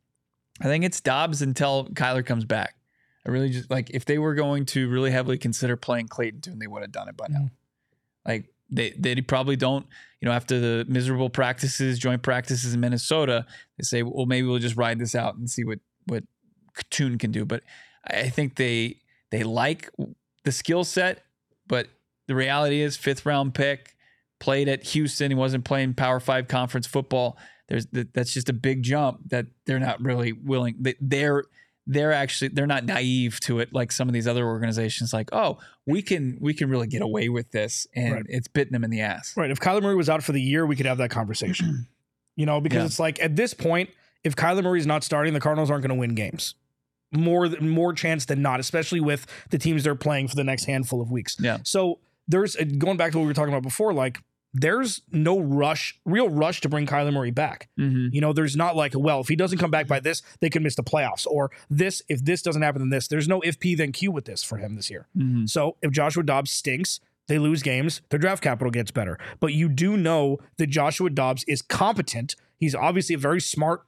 I think it's Dobbs until Kyler comes back. I really just like if they were going to really heavily consider playing Clayton Tune, they would have done it by now. Like they they probably don't, you know, after the miserable practices, joint practices in Minnesota, they say, well, maybe we'll just ride this out and see what what Tune can do. But I think they they like the skill set, but the reality is fifth round pick, played at Houston, he wasn't playing Power Five conference football. There's that's just a big jump that they're not really willing. They, they're they're actually they're not naive to it like some of these other organizations. Like, oh, we can we can really get away with this, and Right. it's bitten them in the ass. Right. If Kyler Murray was out for the year, we could have that conversation. you know, because Yeah. it's like at this point, if Kyler Murray's not starting, the Cardinals aren't going to win games. More more chance than not, especially with the teams they're playing for the next handful of weeks. Yeah. So there's going back to what we were talking about before, like there's no rush, real rush to bring Kyler Murray back. Mm-hmm. You know, there's not like, well, if he doesn't come back by this, they could miss the playoffs. Or this, if this doesn't happen, then this. There's no if P then Q with this for him this year. Mm-hmm. So if Joshua Dobbs stinks, they lose games, their draft capital gets better. But you do know that Joshua Dobbs is competent. He's obviously a very smart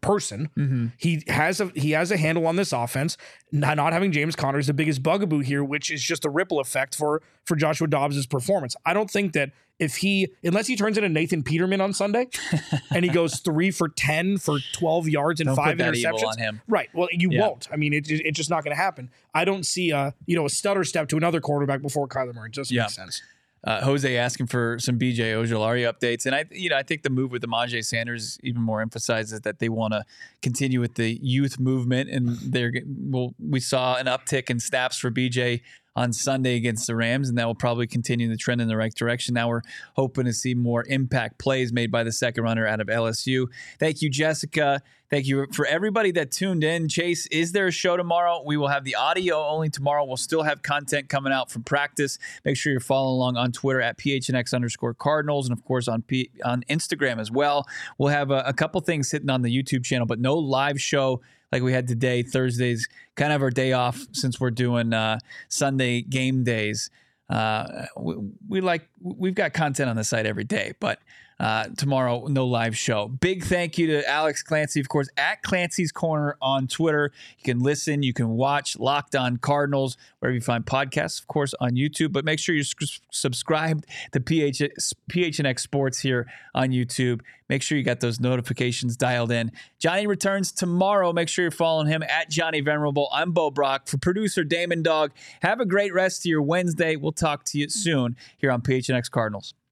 person. Mm-hmm. He has a he has a handle on this offense. Not, not having James Conner is the biggest bugaboo here, which is just a ripple effect for for Joshua Dobbs' performance. I don't think that if he unless he turns into Nathan Peterman on Sunday and he goes three for ten for twelve yards and Don't five put that evil interceptions, on him. Right. Well, you Yeah. won't. I mean, it, it's just not going to happen. I don't see a you know a stutter step to another quarterback before Kyler Murray. It doesn't Yeah. make sense. Uh, Jose asking for some BJ Ojulari updates, and I, you know, I think the move with Myjai Sanders even more emphasizes that they want to continue with the youth movement, and they're well, we saw an uptick in snaps for BJ on Sunday against the Rams, and that will probably continue the trend in the right direction. Now we're hoping to see more impact plays made by the second runner out of LSU. Thank you, Jessica. Thank you for everybody that tuned in. Chase, is there a show tomorrow? We will have the audio only tomorrow. We'll still have content coming out from practice. Make sure you're following along on Twitter at PHNX underscore Cardinals and, of course, on P- on Instagram as well. We'll have a, a couple things hitting on the YouTube channel, but no live show like we had today. Thursdays, kind of our day off since we're doing uh, Sunday game days. Uh, we, we like we've got content on the site every day, but uh, tomorrow no live show. Big thank you to Alex Clancy, of course, at Clancy's Corner on Twitter. You can listen, you can watch Locked On Cardinals wherever you find podcasts, of course, on YouTube. But make sure you're subscribed to PH PHNX Sports here on YouTube. Make sure you got those notifications dialed in. Johnny returns tomorrow. Make sure you're following him at Johnny Venerable. I'm Bo Brock for producer Damon Dog. Have a great rest of your Wednesday. We'll talk to you soon here on PHNX Cardinals.